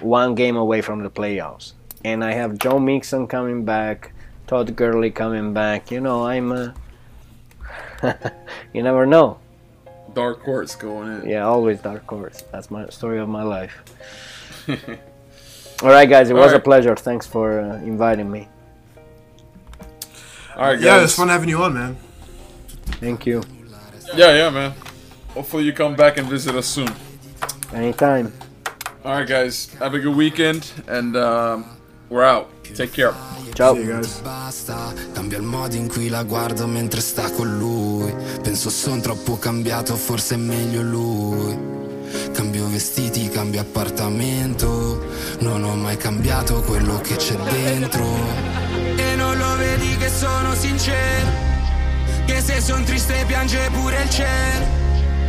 one game away from the playoffs. And I have Joe Mixon coming back, Todd Gurley coming back. You know, I'm. Uh, you never know. Dark horse going in. Yeah, always dark horse. That's my story of my life. All right, guys, it was a pleasure. Thanks for uh, inviting me. All right, guys. yeah, it's fun having you on, man. Thank you. Yeah, yeah, man. Hopefully you come back and visit us soon. Anytime. All right, guys. Have a good weekend, and um, we're out. Take care. Ciao. Basta Cambia il modo in cui la guardo mentre sta con lui. Penso son troppo cambiato, forse è meglio lui. Cambio vestiti, cambio appartamento. Non ho mai cambiato quello che c'è dentro. E non lo vedi che sono sincero? Che se son triste piange pure il cielo.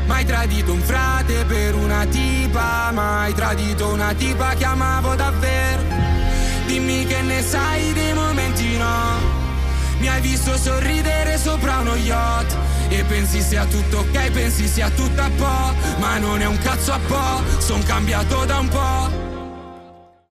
Mai tradito un frate per una tipa Mai tradito una tipa che amavo davvero Dimmi che ne sai dei momenti no. Mi hai visto sorridere sopra uno yacht. E pensi sia tutto ok, pensi sia tutto a po' Ma non è un cazzo a po', son cambiato da un po'